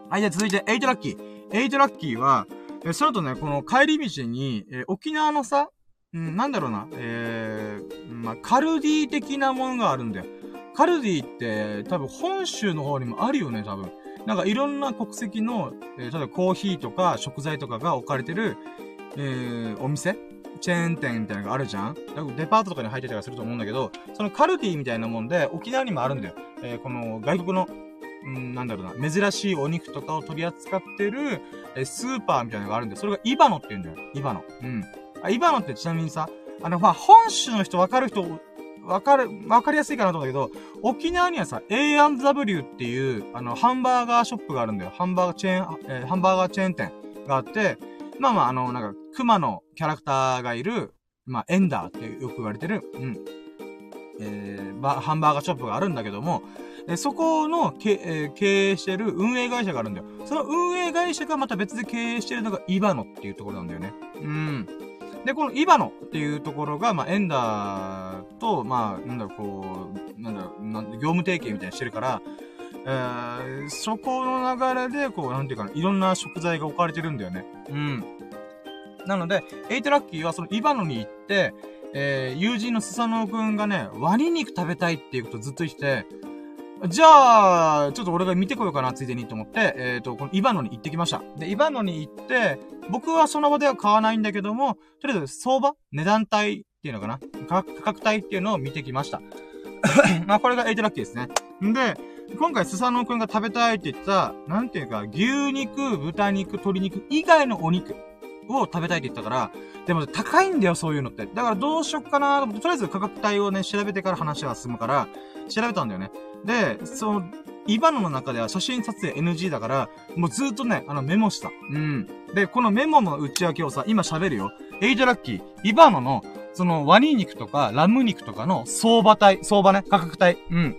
はい、じゃ続いて、エイトラッキー。エイトラッキーは、え、その後ね、この帰り道に、え沖縄のさ、うん、なんだろうな、えー、まあ、カルディ的なものがあるんだよ。カルディって多分本州の方にもあるよね、多分。なんかいろんな国籍の、えー、例えばコーヒーとか食材とかが置かれてる、えー、お店チェーン店みたいなのがあるじゃんデパートとかに入ってたりすると思うんだけど、そのカルディみたいなもんで、沖縄にもあるんだよ。えー、この外国の、うん、なんだろうな、珍しいお肉とかを取り扱ってる、えー、スーパーみたいなのがあるんで、それがイバノって言うんだよ。イバノ。うん。あ、イバノってちなみにさ、あの、まあ、本州の人わかる人、わかる、わかりやすいかなと思うんだけど、沖縄にはさ、A&W っていう、あの、ハンバーガーショップがあるんだよ。ハンバーガーチェーン、えー、ハンバーガーチェーン店があって、まあまあ、あの、なんか、熊のキャラクターがいる、まあ、エンダーってよく言われてる、うん。えー、バ、ハンバーガーショップがあるんだけども、えそこのけ、えー、経営してる運営会社があるんだよ。その運営会社がまた別で経営してるのがイバノっていうところなんだよね。うん。で、このイバノっていうところが、まあ、エンダーと、まあ、なんだろう、こう、なんだろう、業務提携みたいにしてるから、えー、そこの流れで、こう、なんていうかな、いろんな食材が置かれてるんだよね。うん。なので、エイトラッキーはそのイバノに行って、えー、友人のスサノオくんがね、ワニ肉食べたいっていうことずっと言って、じゃあ、ちょっと俺が見てこようかな、ついでにと思って、えっ、ー、と、このイバノに行ってきました。で、イバノに行って、僕はその場では買わないんだけども、とりあえず相場値段帯っていうのかな？価格帯っていうのを見てきました。まあ、これがエイトラッキーですね。んで、今回、スサノオくんが食べたいって言った、なんていうか、牛肉、豚肉、鶏肉以外のお肉を食べたいって言ったから、でも高いんだよ、そういうのって。だからどうしよっかなと、とりあえず価格帯をね、調べてから話が進むから、調べたんだよね。で、その、イバノの中では写真撮影 NG だから、もうずっとね、あのメモした。うん。で、このメモの内訳をさ、今喋るよ。エイトラッキー、イバノの、そのワニ肉とかラム肉とかの相場帯、相場ね、価格帯。うん。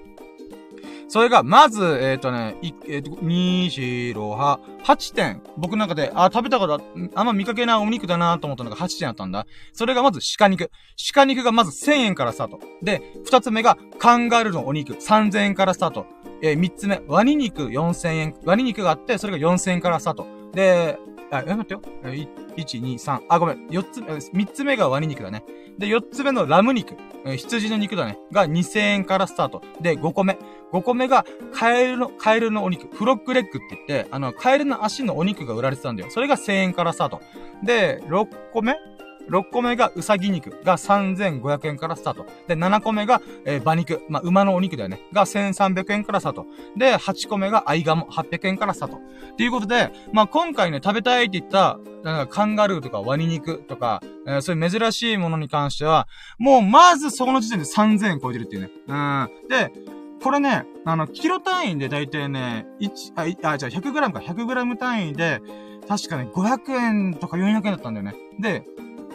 それが、まず、えっ、ー、とね、い、えっ、ー、と、2、4、6、8点。僕の中で、あ、食べたこと、あんま見かけないお肉だなと思ったのが8点あったんだ。それがまず鹿肉。鹿肉がまず1000円からスタート。で、2つ目がカンガルのお肉。3000円からスタート。えー、3つ目、ワニ肉4000円。ワニ肉があって、それが4000円からスタート。で、あ、え、待ってよ。1、2、3。あ、ごめん。4つ、3つ目がワニ肉だね。で、4つ目のラム肉。え羊の肉だね。が2000円からスタート。で、5個目。5個目が、カエルの、カエルのお肉。フロックレッグって言って、あの、カエルの足のお肉が売られてたんだよ。それが1000円からスタート。で、6個目6個目がうさぎ肉が3500円からスタート。で、7個目が、えー、馬肉。まあ、馬のお肉だよね。が1300円からスタート。で、8個目がアイガモ800円からスタート。っていうことで、まあ、今回ね、食べたいって言った、なんかカンガルーとかワニ肉とか、えー、そういう珍しいものに関しては、もうまずそこの時点で3000円超えてるっていうね。うん。で、これね、あの、キロ単位でだいたいね、1、あ、あ、じゃあ 100g か、100g 単位で、確かね、500円とか400円だったんだよね。で、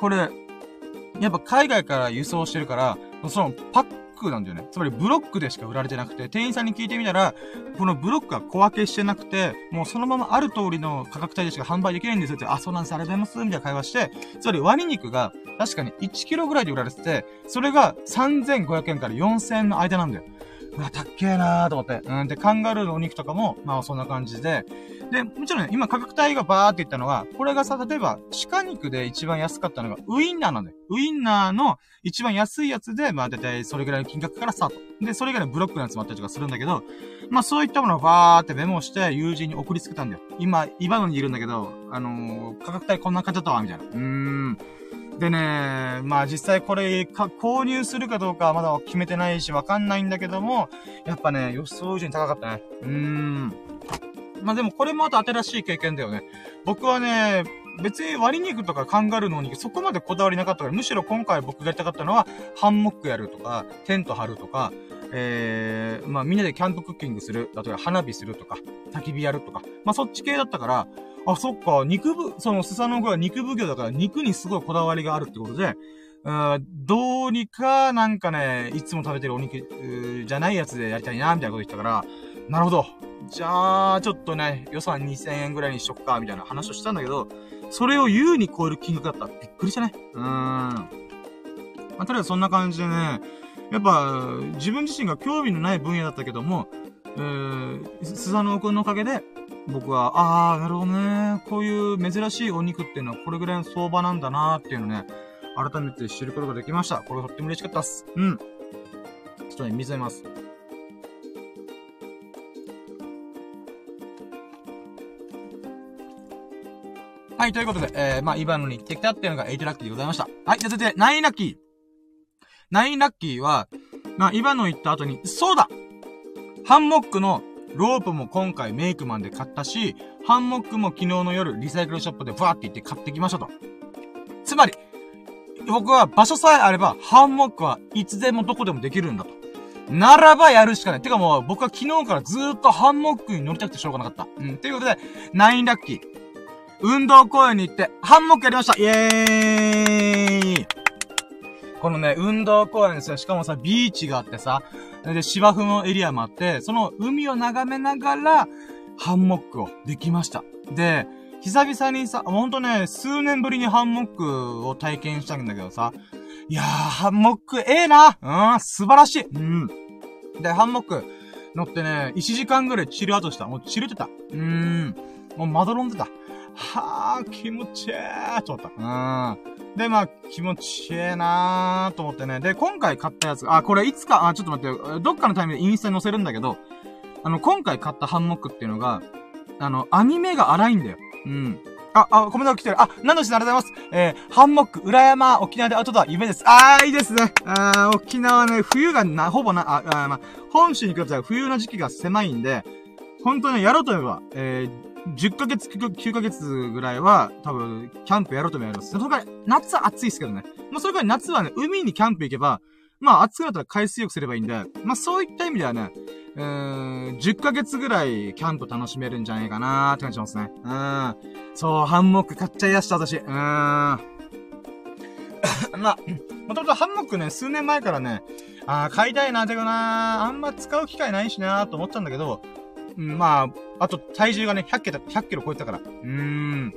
これ、やっぱ海外から輸送してるから、そのパックなんだよね。つまりブロックでしか売られてなくて、店員さんに聞いてみたら、このブロックは小分けしてなくて、もうそのままある通りの価格帯でしか販売できないんですよって、あ、そうなんです、ありがとうございます、みたいな会話して、つまりワニ肉が確かに1キロぐらいで売られてて、それが3500円から4000円の間なんだよ。うわ、たっけーなーと思って。うん。で、カンガルーのお肉とかも、まあそんな感じで。で、もちろんね、今価格帯がバーって言ったのは、これがさ、例えば、鹿肉で一番安かったのが、ウインナーなんだよ。ウインナーの一番安いやつで、まあ大体それぐらいの金額からスタート。で、それぐらいブロックのやつもあったりとかするんだけど、まあそういったものをバーってメモして、友人に送りつけたんだよ。今、イバノにいるんだけど、あのー、価格帯こんな感じだったわ、みたいな。うーん。でね、まあ実際これ、購入するかどうかはまだ決めてないしわかんないんだけども、やっぱね、予想以上に高かったね。うーん。まあでもこれもまた新しい経験だよね。僕はね、別に割り肉とかカンガルーのお肉そこまでこだわりなかったから、むしろ今回僕がやりたかったのは、ハンモックやるとか、テント張るとか、えー、まあみんなでキャンプクッキングする、例えば花火するとか、焚き火やるとか、まあそっち系だったから、あ、そっか、肉部、その、スサノオは肉奉行だから肉にすごいこだわりがあるってことで、うん、どうにか、なんかね、いつも食べてるお肉、じゃないやつでやりたいな、みたいなこと言ったから、なるほど。じゃあ、ちょっとね、予算2000円ぐらいにしとくか、みたいな話をしたんだけど、それを優に超える金額だったら。びっくりしたね。うーん。まあ、とりあえずそんな感じでね、やっぱ、自分自身が興味のない分野だったけども、えーん、スサノオくんのおかげで、僕は、ああ、なるほどね。こういう珍しいお肉っていうのはこれぐらいの相場なんだなーっていうのね、改めて知ることができました。これとっても嬉しかったっす。うん。ちょっとね、水飲ます。はい、ということで、えー、まあ、イバノに行ってきたっていうのが8ラッキーでございました。はい、じゃあ続いて、9ラッキー。9ラッキーは、まあ、イバノ行った後に、そうだハンモックのロープも今回メイクマンで買ったし、ハンモックも昨日の夜リサイクルショップでバーって行って買ってきましたと。つまり、僕は場所さえあれば、ハンモックはいつでもどこでもできるんだと。ならばやるしかない。てかもう、僕は昨日からずーっとハンモックに乗りたくてしょうがなかった。うん。ということで、9ラッキー。運動公園に行って、ハンモックやりましたイエーイこのね、運動公園ですよ。しかもさ、ビーチがあってさ、で、芝生のエリアもあって、その海を眺めながら、ハンモックをできました。で、久々にさ、ほんとね、数年ぶりにハンモックを体験したんだけどさ、いやー、ハンモックええなうん、素晴らしいうん。で、ハンモック乗ってね、1時間ぐらいチルアウトした。もうチルってた。うーん。もうまどろんでた。はぁ、気持ちえーと思った。うん。で、まあ、気持ちええなーと思ってね。で、今回買ったやつ、あ、これいつか、あ、ちょっと待って、どっかのタイミングでインスタに載せるんだけど、あの、今回買ったハンモックっていうのが、あの、アニメが荒いんだよ。うん。あ、あ、コメントが来てる。あ、何のしありがとうございます。えー、ハンモック、裏山、沖縄でアウトドア、夢です。あー、いいですね。あー、沖縄ね、冬がな、ほぼな、あ、あまあ、本州に比べたら冬の時期が狭いんで、本当にやろうと思えば、えー、10ヶ月、9ヶ月ぐらいは、多分、キャンプやろうと思います。それから、夏は暑いですけどね。まあ、それから夏はね、海にキャンプ行けば、まあ、暑くなったら海水浴すればいいんで、まあ、そういった意味ではね、うーん、10ヶ月ぐらいキャンプ楽しめるんじゃないかなーって感じしますね。うん。そう、ハンモック買っちゃいやした、私。うーん。まあ、もともとハンモックね、数年前からね、ああ、買いたいな、てかなー、あんま使う機会ないしなー、と思ったんだけど、まあ、あと体重がね、100キロ、100キロ超えたから。うーん。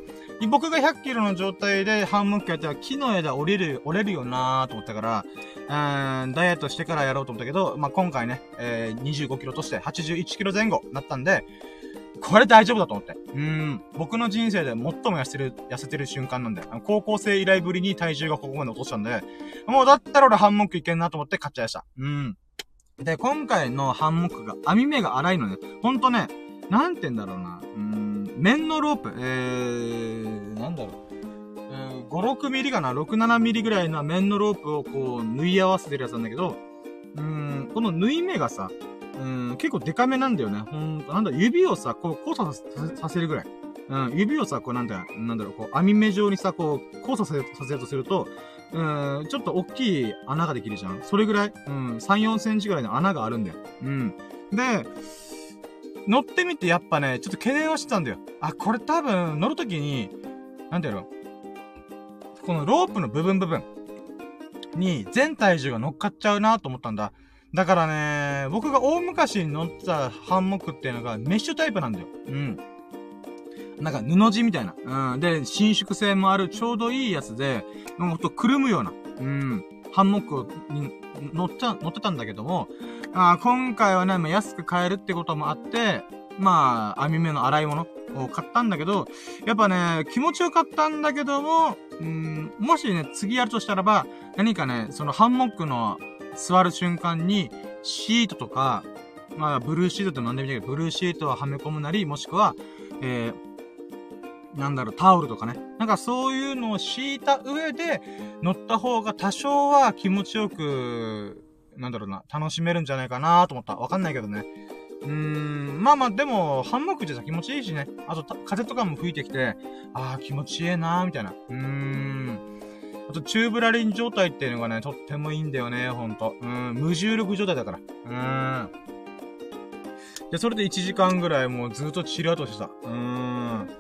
僕が100キロの状態でハンモックやったら木の枝折れる、折れるよなーと思ったから、うん、ダイエットしてからやろうと思ったけど、まあ、今回ね、えー、25キロとして81キロ前後なったんで、これ大丈夫だと思って。うん。僕の人生で最も痩せる、痩せてる瞬間なんで、高校生以来ぶりに体重がここまで落としたんで、もうだったら俺ハンモックいけんなと思って買っちゃいました。うん。で、今回のハンモックが、網目が粗いのね、ほんとね、なんて言うんだろうな。うん、面のロープ、えー、なんだろう。5、6ミリかな ?6、7ミリぐらいの面のロープをこう、縫い合わせてるやつなんだけど、うん、この縫い目がさ、うん、結構デカめなんだよね。ほんと、なんだ、指をさ、こう、交差させるぐらい。うん、指をさ、こうなんだ、なんだろう、こう、網目状にさ、こう、交差させようとすると、うん、ちょっと大きい穴ができるじゃん。それぐらい、うん、3、4センチぐらいの穴があるんだよ。うん。で、乗ってみてやっぱね、ちょっと懸念はしてたんだよ。あ、これ多分乗るときに、なんていうこのロープの部分部分に全体重が乗っかっちゃうなと思ったんだ。だからね、僕が大昔に乗ったハンモックっていうのがメッシュタイプなんだよ。うん。なんか布地みたいな。うん。で、伸縮性もあるちょうどいいやつで、ほんとくるむような。うん。ハンモックに乗っちゃ、乗ってたんだけども、あ今回はね、まあ、安く買えるってこともあって、まあ、網目の洗い物を買ったんだけど、やっぱね、気持ちよかったんだけども、うん、もしね、次やるとしたらば、何かね、そのハンモックの座る瞬間に、シートとか、まあ、ブルーシートって何でもいいけど、ブルーシートをはめ込むなり、もしくは、えー、なんだろう、タオルとかね。なんかそういうのを敷いた上で乗った方が多少は気持ちよく、なんだろうな、楽しめるんじゃないかなと思った。わかんないけどね。うーん、まあまあ、でも、ハンモックじゃさ気持ちいいしね。あと、風とかも吹いてきて、ああ、気持ちいいなーみたいな。うーん。あと、チューブラリン状態っていうのがね、とってもいいんだよね、ほんと。うん、無重力状態だから。うーん。で、それで1時間ぐらいもうずっとチルアウトしてた。うーん。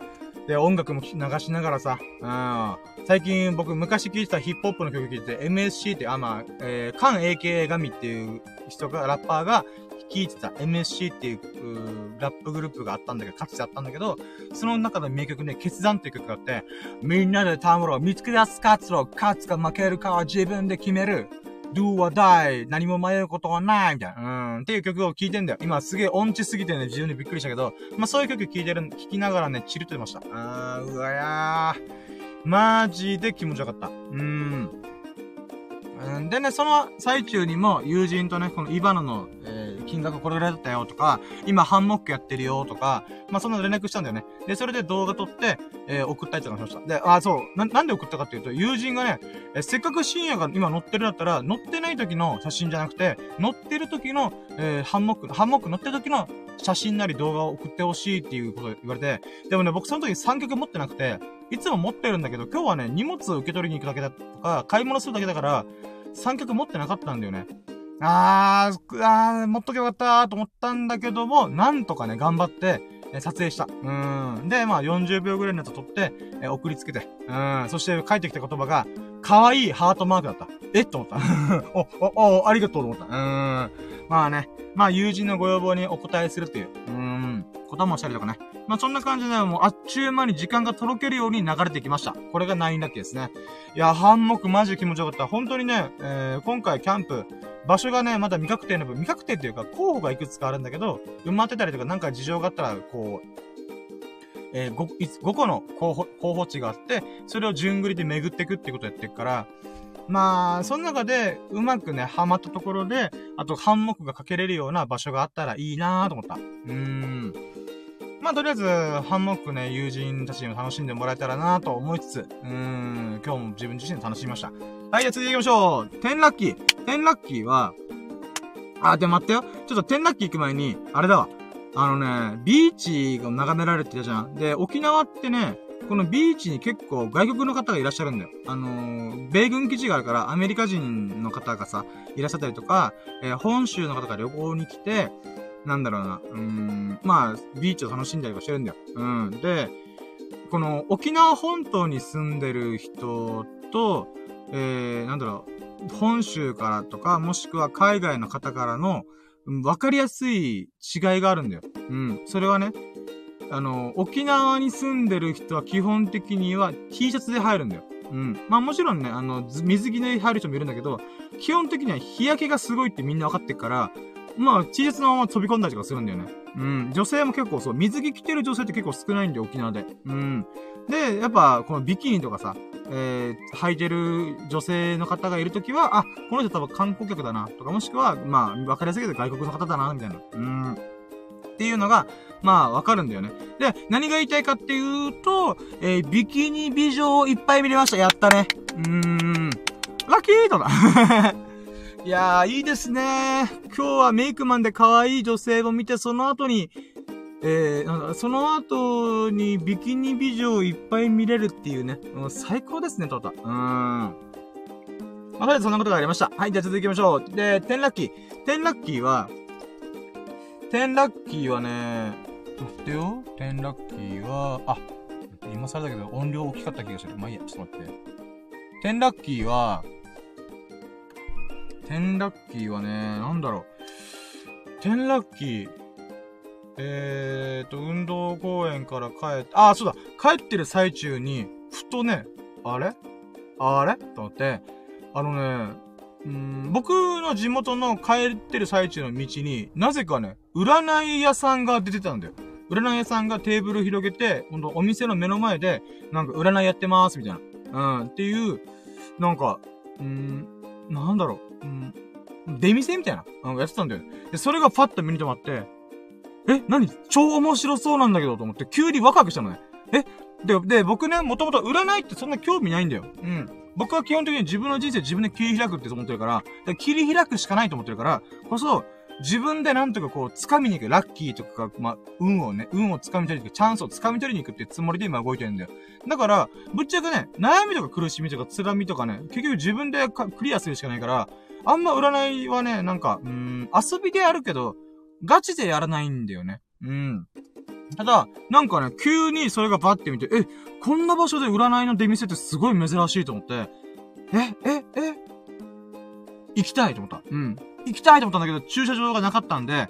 で、音楽も流しながらさ、うん。最近僕昔聴いてたヒップホップの曲聴いてて、MSC って、あ、まあ、えー、カン AKA 神っていう人が、ラッパーが聴いてた MSC っていう、うラップグループがあったんだけど、かつてあったんだけど、その中の名曲ね、決断っていう曲があって、みんなで戯ろう、見つけ出す勝つろ、勝つか負けるかは自分で決める。Do or die 何も迷うことはないみたいな。うん。っていう曲を聴いてんだよ。今すげえ音痴すぎてね、自分にびっくりしたけど、まあそういう曲聴いてる、聴きながらね、チルってました。あー、うわやー。マジで気持ちよかった。うーん。でね、その最中にも友人とね、このイバナの、えー、金額これぐらいだったよとか、今ハンモックやってるよとか、まあ、そんな連絡したんだよね。で、それで動画撮って、えー、送ったりとかしました。で、あ、そう、な、なんで送ったかっていうと、友人がね、えー、せっかく深夜が今乗ってるだったら、乗ってない時の写真じゃなくて、乗ってる時の、えー、ハンモック、ハンモック乗ってる時の写真なり動画を送ってほしいっていうこと言われて、でもね、僕その時三脚持ってなくて、いつも持ってるんだけど、今日はね、荷物を受け取りに行くだけだとか、買い物するだけだから、三脚持ってなかったんだよね。あー、あー、持っとけばよかったーと思ったんだけども、なんとかね、頑張って、え撮影した。うん。で、まあ、40秒ぐらいのやつを撮って、え送りつけて。うん。そして帰ってきた言葉が、可愛いハートマークだった。え？と思った。お、お、お、ありがとうと思った。うん。まあね。まあ、友人のご要望にお答えするっていう。うん。こともしたりとかね。まあ、そんな感じで、もう、あっちゅう間に時間がとろけるように流れていきました。これが9ラッキーですね。いや、ハンモックマジで気持ちよかった。本当にね、えー、今回キャンプ、場所がね、まだ未確定の分、未確定っていうか、候補がいくつかあるんだけど、埋まってたりとか、なんか事情があったら、こう、えー、5, 5個の候補、候補地があって、それを順繰りで巡っていくってことやってるから、まあ、その中で、うまくね、ハマったところで、あと、ハンモックがかけれるような場所があったらいいなぁと思った。うーん。まあ、とりあえず、ハンモックね、友人たちにも楽しんでもらえたらなと思いつつ、うーん、今日も自分自身で楽しみました。はい、じゃあ続いて行きましょう。テンラッキー。テンラッキーは、あ、でも待ってよ。ちょっとテンラッキー行く前に、あれだわ。あのね、ビーチが眺められてたじゃん。で、沖縄ってね、このビーチに結構外国の方がいらっしゃるんだよ。あのー、米軍基地があるからアメリカ人の方がさ、いらっしゃったりとか、えー、本州の方が旅行に来て、なんだろうな、うん、まあ、ビーチを楽しんだりとかしてるんだよ。うん。で、この沖縄本島に住んでる人と、えー、なんだろう本州からとか、もしくは海外の方からの、わかりやすい違いがあるんだよ。うん。それはね、あの、沖縄に住んでる人は基本的には T シャツで入るんだよ。うん。まあもちろんね、あの、水着で入る人もいるんだけど、基本的には日焼けがすごいってみんな分かってから、まあ T シャツのまま飛び込んだりとかするんだよね。うん。女性も結構そう、水着着てる女性って結構少ないんだよ、沖縄で。うん。で、やっぱ、このビキニとかさ、えー、履いてる女性の方がいるときは、あ、この人多分観光客だな、とか、もしくは、まあ、わかりやすいけど外国の方だな、みたいな。うん。っていうのが、まあ、わかるんだよね。で、何が言いたいかっていうと、えー、ビキニ美女をいっぱい見れました。やったね。うーん。ラッキーとか。いやー、いいですね。今日はメイクマンで可愛い女性を見て、その後に、えー、その後にビキニ美女をいっぱい見れるっていうね。もう最高ですね、トータ。うーん。まあ、とりあえずそんなことがありました。はい、じゃあ続きましょう。で、テンラッキー。テンラッキーは、テンラッキーはね、待ってよ。テンラッキーは、あ、今更だけど音量大きかった気がする。まあいいや、ちょっと待って。テンラッキーは、テンラッキーはね、なんだろう。テンラッキー、えーと、運動公園から帰って、あ、そうだ、帰ってる最中に、ふとね、あれ？あれ？と思って、あのね、うん、僕の地元の帰ってる最中の道に、なぜかね、占い屋さんが出てたんだよ。占い屋さんがテーブル広げて、ほんとお店の目の前で、なんか占いやってます、みたいな。うん、っていう、なんか、うん、なんだろう、うん、出店みたいな、うん、やってたんだよ。で、それがパッと目に留まって、え、何？超面白そうなんだけどと思って、急にワクワクしたのね。えで、で、僕ね、もともと占いってそんな興味ないんだよ。うん。僕は基本的に自分の人生自分で切り開くって思ってるから、から切り開くしかないと思ってるから、こそ、自分でなんとかこう、掴みに行く、ラッキーとか、まあ、運をね、運を掴み取りに行く、チャンスを掴み取りに行くってつもりで今動いてるんだよ。だから、ぶっちゃけね、悩みとか苦しみとか辛みとかね、結局自分でクリアするしかないから、あんま占いはね、なんか、うん、遊びでやるけど、ガチでやらないんだよね。うん。ただ、なんかね、急にそれがバッて見て、え、こんな場所で占いの出店ってすごい珍しいと思って、え、え、え、行きたいと思った。うん。行きたいと思ったんだけど、駐車場がなかったんで、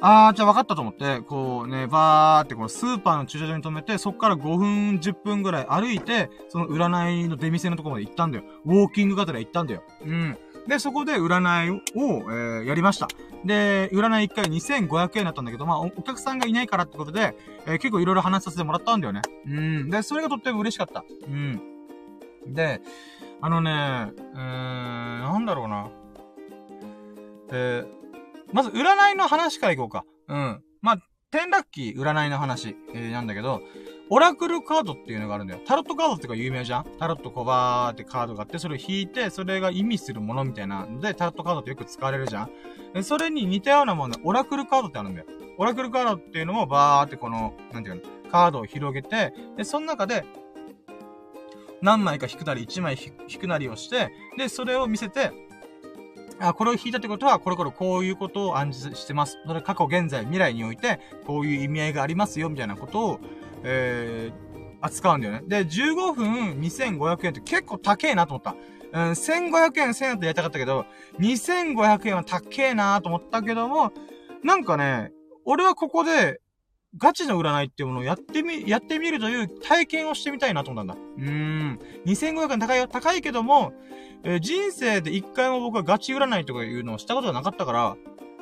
あー、じゃあ分かったと思って、こうね、バーってこのスーパーの駐車場に止めて、そっから5分、10分ぐらい歩いて、その占いの出店のとこまで行ったんだよ。ウォーキングがてら行ったんだよ。うん。で、そこで占いを、えー、やりました。で、占い1回2500円だったんだけど、まあ、お客さんがいないからってことで、えー、結構いろいろ話させてもらったんだよね。うん。で、それがとっても嬉しかった。うん。で、あのね、えーん、なんだろうな。えー、まず占いの話からいこうか。うん。まあ、天ラッキー占いの話、えー、なんだけど、オラクルカードっていうのがあるんだよ。タロットカードってか有名じゃん？タロットコバーってカードがあって、それを引いて、それが意味するものみたいなので、タロットカードってよく使われるじゃん？それに似たようなもの、オラクルカードってあるんだよ。オラクルカードっていうのもバーってこの、なんていうの、カードを広げて、で、その中で、何枚か引くなり、1枚引くなりをして、で、それを見せて、あ、これを引いたってことは、これこれこういうことを暗示してます。それ過去、現在、未来において、こういう意味合いがありますよ、みたいなことを、えー、扱うんだよね。で、15分2500円って結構高えなと思った。うん、1500円、1000円とやりたかったけど、2500円は高えなと思ったけども、なんかね、俺はここで、ガチの占いっていうものをやってみ、やってみるという体験をしてみたいなと思ったんだ。うーん。2500円高いよ。高いけども、えー、人生で一回も僕はガチ占いとかいうのをしたことがなかったから、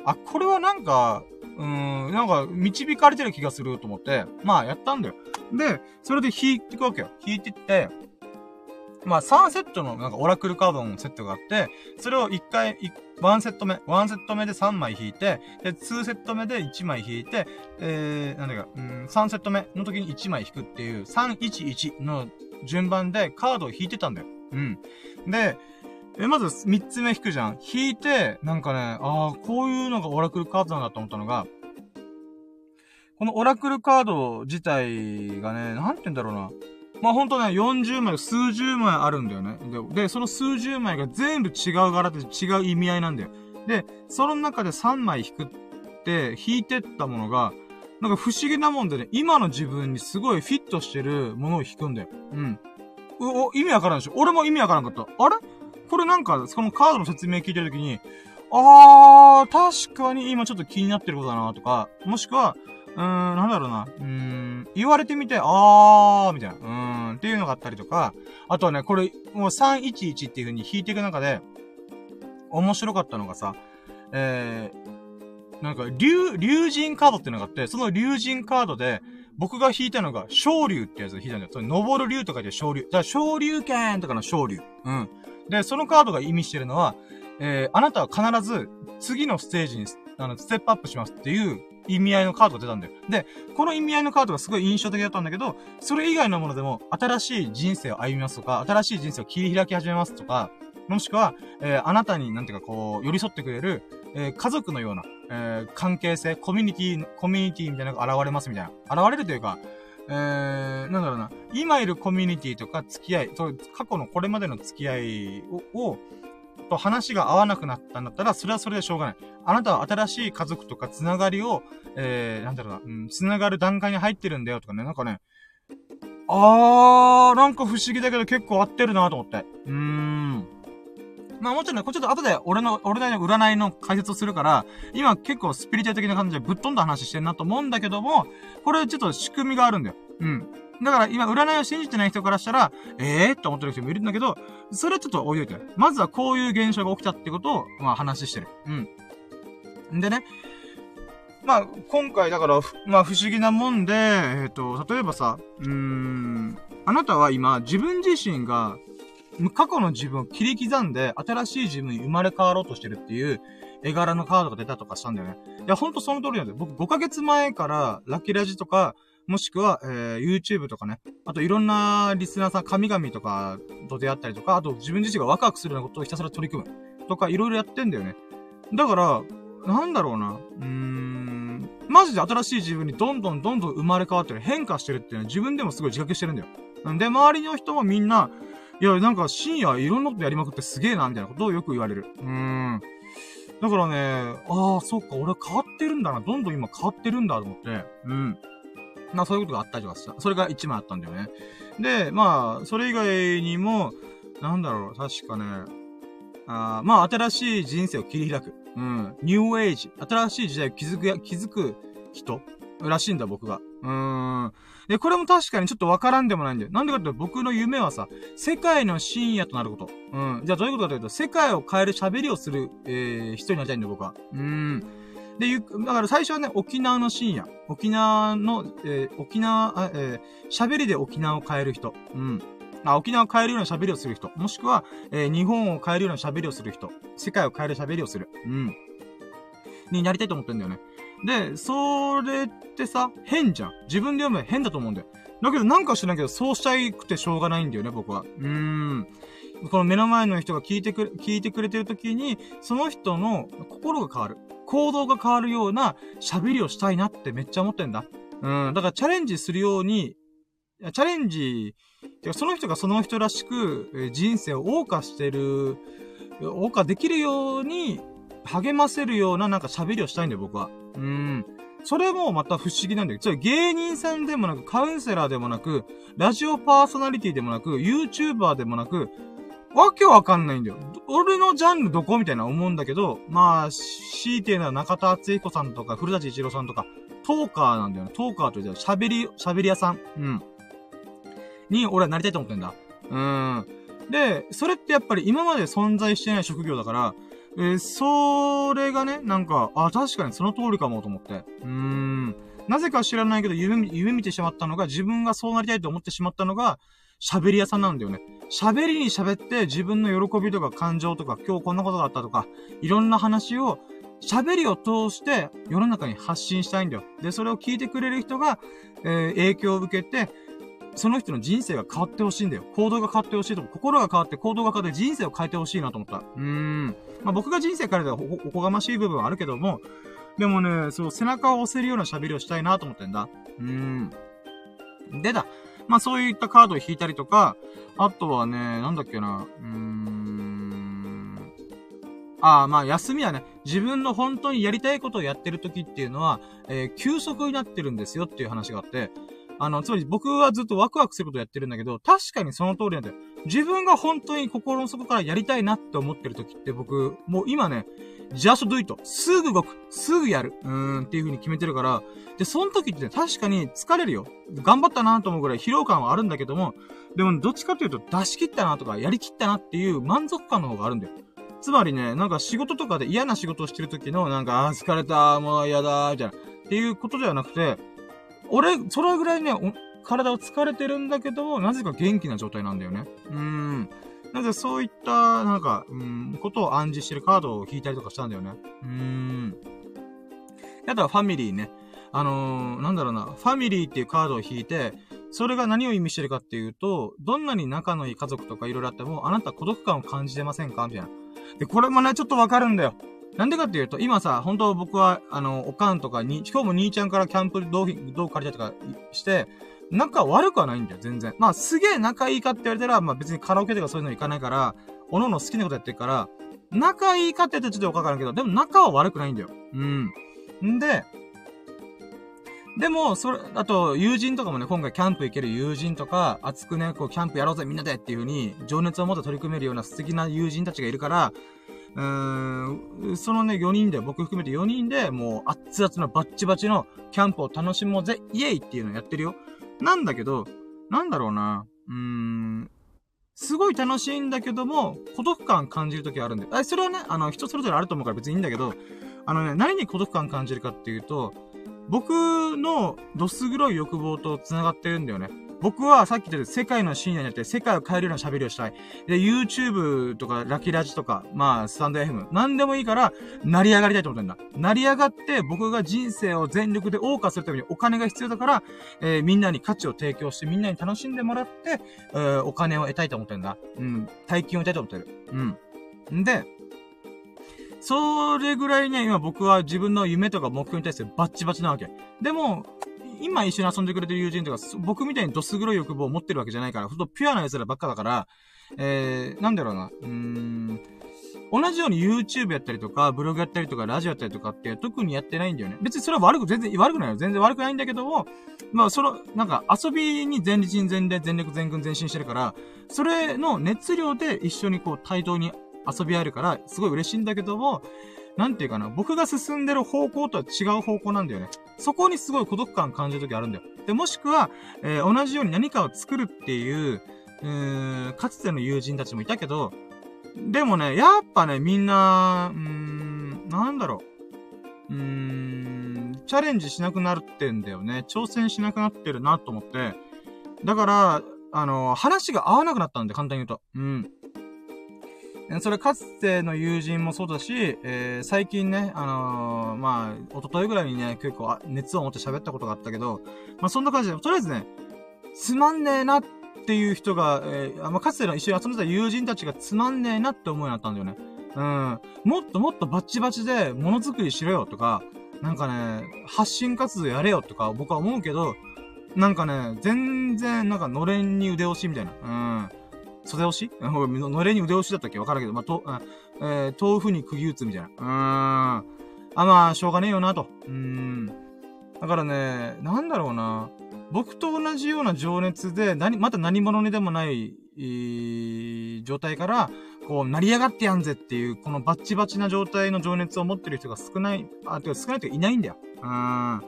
あ、これはなんか、うん、なんか、導かれてる気がすると思って、まあ、やったんだよ。で、それで引いていくわけよ。引いてって、まあ、3セットのなんかオラクルカードのセットがあって、それを1回、1セット目、1セット目で3枚引いて、で、2セット目で1枚引いて、えー、なんだか、うん、3セット目の時に1枚引くっていう、311の順番でカードを引いてたんだよ。うん。で、え、まず3つ目引くじゃん。引いて、なんかね、ああ、こういうのがオラクルカードなんだと思ったのが、このオラクルカード自体がね、なんて言うんだろうな。まあ、ほんとね、40枚、数十枚あるんだよね。で、でその数十枚が全部違う柄で違う意味合いなんだよ。で、その中で3枚引くって、引いてったものが、なんか不思議なもんでね、今の自分にすごいフィットしてるものを引くんだよ。うん。お、意味わからんでしょ？俺も意味わからんかった。あれ？これなんか、そのカードの説明聞いてるときに、あー、確かに今ちょっと気になってることだなとか、もしくは、うーん、なんだろうな。うーん、言われてみて、あー、みたいな。うーん、っていうのがあったりとか、あとはね、これ、もう311っていう風に引いていく中で、面白かったのがさ、えー、なんか、竜、竜神カードっていうのがあって、その竜神カードで、僕が引いたのが、昇竜ってやつを引いたんだよ。それ、登る竜とかで昇竜。だから、昇竜剣とかの昇竜。うん。で、そのカードが意味してるのは、えー、あなたは必ず、次のステージに、あの、ステップアップしますっていう意味合いのカードが出たんだよ。で、この意味合いのカードがすごい印象的だったんだけど、それ以外のものでも、新しい人生を歩みますとか、新しい人生を切り開き始めますとか、もしくは、えー、あなたになんていうかこう、寄り添ってくれる、えー、家族のような、えー、関係性、コミュニティ、コミュニティみたいなのが現れますみたいな。現れるというか、えー、なんだろうな、今いるコミュニティとか付き合い、過去のこれまでの付き合いを、をと話が合わなくなったんだったら、それはそれでしょうがない。あなたは新しい家族とかつながりを、えー、なんだろうな、うん、つながる段階に入ってるんだよとかね、なんかね、あー、なんか不思議だけど結構合ってるなと思って。うーん。まあもちろんね、これちょっと後で俺の、俺なりの占いの解説をするから、今結構スピリチュアル的な感じでぶっ飛んだ話してんなと思うんだけども、これちょっと仕組みがあるんだよ。うん。だから今占いを信じてない人からしたら、ええー、って思ってる人もいるんだけど、それちょっと置いといて。まずはこういう現象が起きたってことを、まあ話してる。うん。でね、まあ、今回だから、まあ不思議なもんで、えっ、ー、と、例えばさ、うーん、あなたは今、自分自身が、過去の自分を切り刻んで、新しい自分に生まれ変わろうとしてるっていう、絵柄のカードが出たとかしたんだよね。いや、ほんとその通りなんだよ。僕5ヶ月前から、ラッキーラジとか、もしくは、えー、YouTube とかね。あといろんなリスナーさん、神々とかと出会ったりとか、あと自分自身がワクワクするようなことをひたすら取り組む。とか、いろいろやってんだよね。だから、なんだろうな。うーん。マジで新しい自分にどんどんどんどん生まれ変わってる、変化してるっていうのは自分でもすごい自覚してるんだよ。んで、周りの人もみんな、いや、なんか深夜いろんなことやりまくってすげえな、みたいなことをよく言われる。うーん。だからね、ああ、そっか、俺変わってるんだな。どんどん今変わってるんだと思って。うん。まあそういうことがあったりはした。それが1枚あったんだよね。で、まあ、それ以外にも、なんだろう、確かね、あまあ新しい人生を切り開く。うん。ニューエイジ。新しい時代を築くや、築く人らしいんだ、僕が。うーん。で、これも確かにちょっとわからんでもないんだよ。なんでかって僕の夢はさ、世界の深夜となること。うん。じゃあどういうことかというと、世界を変える喋りをする、えー、人になりたいんだよ、僕は。うん。で、ゆだから最初はね、沖縄の深夜。沖縄の、えー、沖縄、えー、喋りで沖縄を変える人。うん。あ、沖縄を変えるような喋りをする人。もしくは、えー、日本を変えるような喋りをする人。世界を変える喋りをする。うん。になりたいと思ってんだよね。で、それってさ、変じゃん。自分で読むの変だと思うんだよ。だけどなんか知らんけど、そうしたいくてしょうがないんだよね、僕は。うーん。この目の前の人が聞いてくれ、聞いてくれてる時に、その人の心が変わる。行動が変わるような喋りをしたいなってめっちゃ思ってんだ。うん。だからチャレンジするように、チャレンジ、てかその人がその人らしく、人生を謳歌してる、謳歌できるように、励ませるようななんか喋りをしたいんだよ、僕は。うん。それもまた不思議なんだけど、芸人さんでもなく、カウンセラーでもなく、ラジオパーソナリティでもなく、YouTuber でもなく、わけわかんないんだよ。俺のジャンルどこみたいな思うんだけど、まあ、強いて言うのは中田敦彦さんとか、古舘一郎さんとか、トーカーなんだよね。トーカーというと、喋り、喋り屋さん。うん。に、俺はなりたいと思ってんだ。うん。で、それってやっぱり今まで存在してない職業だから、えー、それがね、なんか、あ、確かにその通りかもと思って。うーん。なぜか知らないけど、夢、夢見てしまったのが、自分がそうなりたいと思ってしまったのが、喋り屋さんなんだよね。喋りに喋って自分の喜びとか感情とか今日こんなことがあったとか、いろんな話を喋りを通して世の中に発信したいんだよ。で、それを聞いてくれる人が、えー、影響を受けて、その人の人生が変わってほしいんだよ。行動が変わってほしいとか、心が変わって行動が変わって人生を変えてほしいなと思った。うーん。まあ、僕が人生変えたらおこがましい部分はあるけども、でもね、そう、背中を押せるような喋りをしたいなと思ってんだ。うーん。でだ。まあそういったカードを引いたりとか、あとはね、なんだっけな、うーん。ああ、まあ休みはね、自分の本当にやりたいことをやってる時っていうのは、えー、休息になってるんですよっていう話があって、あの、つまり僕はずっとワクワクすることをやってるんだけど、確かにその通りなんだよ。自分が本当に心の底からやりたいなって思ってる時って僕、もう今ね、just do it. すぐ動く。すぐやる。うーんっていう風に決めてるから、で、その時って、ね、確かに疲れるよ。頑張ったなと思うぐらい疲労感はあるんだけども、でもどっちかというと出し切ったなとか、やりきったなっていう満足感の方があるんだよ。つまりね、なんか仕事とかで嫌な仕事をしてる時の、なんか、あ疲れた、もう嫌だ、みたいな。っていうことではなくて、俺、それぐらいね、体を疲れてるんだけど、なぜか元気な状態なんだよね。うーん。なぜそういった、なんか、うん、ことを暗示してるカードを引いたりとかしたんだよね。うーん。あとはファミリーね。あのー、なんだろうな、ファミリーっていうカードを引いて、それが何を意味してるかっていうと、どんなに仲のいい家族とか色々あっても、あなた孤独感を感じてませんかみたいな。で、これもね、ちょっとわかるんだよ。なんでかっていうと、今さ、本当僕は、あの、おかんとかに、今日も兄ちゃんからキャンプ道具、道具借りたりとかして、仲悪くはないんだよ、全然。まあ、すげえ仲いいかって言われたら、まあ別にカラオケとかそういうの行かないから、おのの好きなことやってるから、仲いいかって言ったらちょっとよくわからんけど、でも仲は悪くないんだよ。うん。んで、でも、それ、あと、友人とかもね、今回キャンプ行ける友人とか、熱くね、こう、キャンプやろうぜ、みんなでっていう風に、情熱を持って取り組めるような素敵な友人たちがいるから、うーん、そのね、4人で、僕含めて4人で、もう、熱々のバッチバチのキャンプを楽しもうぜ、イエイっていうのをやってるよ。なんだけど、なんだろうな、うーん、すごい楽しいんだけども、孤独感感じるときあるんで。あ、それはね、あの、人それぞれあると思うから別にいいんだけど、あのね、何に孤独感感じるかっていうと、僕のどす黒い欲望と繋がってるんだよね。僕はさっき言った世界の深夜になって世界を変えるような喋りをしたい。で、YouTube とかラキラジとか、まあ、スタンド FM、なんでもいいから、成り上がりたいと思ってんだ。成り上がって僕が人生を全力で謳歌するためにお金が必要だから、えー、みんなに価値を提供してみんなに楽しんでもらって、えー、お金を得たいと思ってんだ。うん。大金を得たいと思ってる。うん。んで、それぐらいね、今僕は自分の夢とか目標に対してバッチバチなわけ。でも、今一緒に遊んでくれてる友人とか、僕みたいにどす黒い欲望を持ってるわけじゃないから、ほんとピュアな奴らばっかだから、えー、なんだろうな、うーん、同じように YouTube やったりとか、ブログやったりとか、ラジオやったりとかって特にやってないんだよね。別にそれは悪く、全然悪くないよ。全然悪くないんだけども、まあ、その、なんか遊びに全力全霊、全力全軍全身してるから、それの熱量で一緒にこう対等に遊び合えるから、すごい嬉しいんだけども、なんていうかな、僕が進んでる方向とは違う方向なんだよね。そこにすごい孤独感感じる時あるんだよ。で、もしくは、えー、同じように何かを作るっていう、うーん、かつての友人たちもいたけど、でもね、やっぱね、みんな、うーん、なんだろう。うーん、チャレンジしなくなってんだよね。挑戦しなくなってるなと思って。だから、あの、話が合わなくなったんで、簡単に言うと。うん。それかつての友人もそうだし、えー、最近ね、あのー、まあ、一昨日ぐらいにね、結構熱を持って喋ったことがあったけど、まあそんな感じで、とりあえずね、つまんねえなっていう人が、えー、まあかつての一緒に遊んでた友人たちがつまんねえなって思うようになったんだよね。うん。もっともっとバッチバチでものづくりしろよとか、なんかね、発信活動やれよとか僕は思うけど、なんかね、全然なんかのれんに腕押しみたいな。うん。袖押し？のれに腕押しだったっけ？わからんけど、まあ、と、えー、豆腐に釘打つみたいな。うーん。あ、まあ、しょうがねえよな、と。うーん。だからね、なんだろうな。僕と同じような情熱で、何、また何者にでもない、えー、状態から、こう、成り上がってやんぜっていう、このバッチバチな状態の情熱を持ってる人が少ない、あ、てか少ないというかいないんだよ。うん。